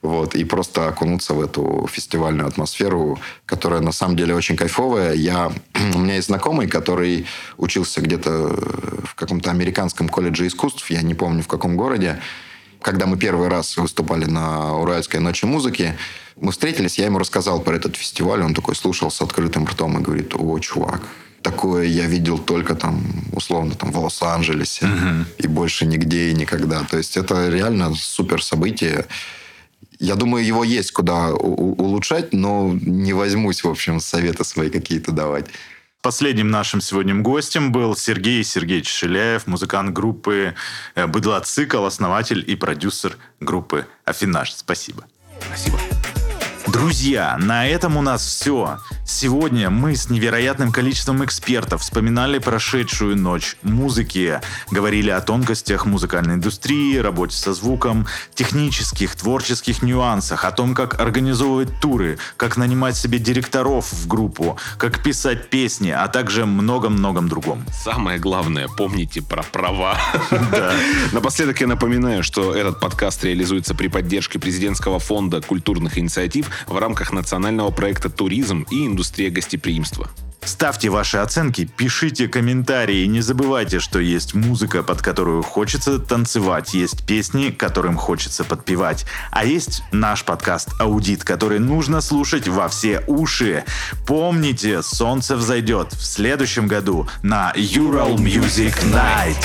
вот, и просто окунуться в эту фестивальную атмосферу, которая на самом деле очень кайфовая. Я, у меня есть знакомый, который учился где-то в каком-то американском колледже искусств, я не помню в каком городе, когда мы первый раз выступали на Уральской ночи музыки, мы встретились, я ему рассказал про этот фестиваль, он такой слушал с открытым ртом и говорит, о, чувак, такое я видел только там, условно, там в Лос-Анджелесе и больше нигде и никогда. То есть это реально супер событие. Я думаю, его есть куда улучшать, но не возьмусь, в общем, советы свои какие-то давать. Последним нашим сегодня гостем был Сергей Сергеевич Шиляев, музыкант группы э, «Быдло Цикл», основатель и продюсер группы «Афинаж». Спасибо. Спасибо. Друзья, на этом у нас все. Сегодня мы с невероятным количеством экспертов вспоминали прошедшую ночь музыки, говорили о тонкостях музыкальной индустрии, работе со звуком, технических, творческих нюансах, о том, как организовывать туры, как нанимать себе директоров в группу, как писать песни, а также много-многом другом. Самое главное, помните про права. Напоследок я напоминаю, что этот подкаст реализуется при поддержке президентского фонда культурных инициатив в рамках национального проекта «Туризм и индустрия гостеприимства». Ставьте ваши оценки, пишите комментарии, не забывайте, что есть музыка, под которую хочется танцевать, есть песни, которым хочется подпевать, а есть наш подкаст «Аудит», который нужно слушать во все уши. Помните, солнце взойдет в следующем году на Ural Music Night.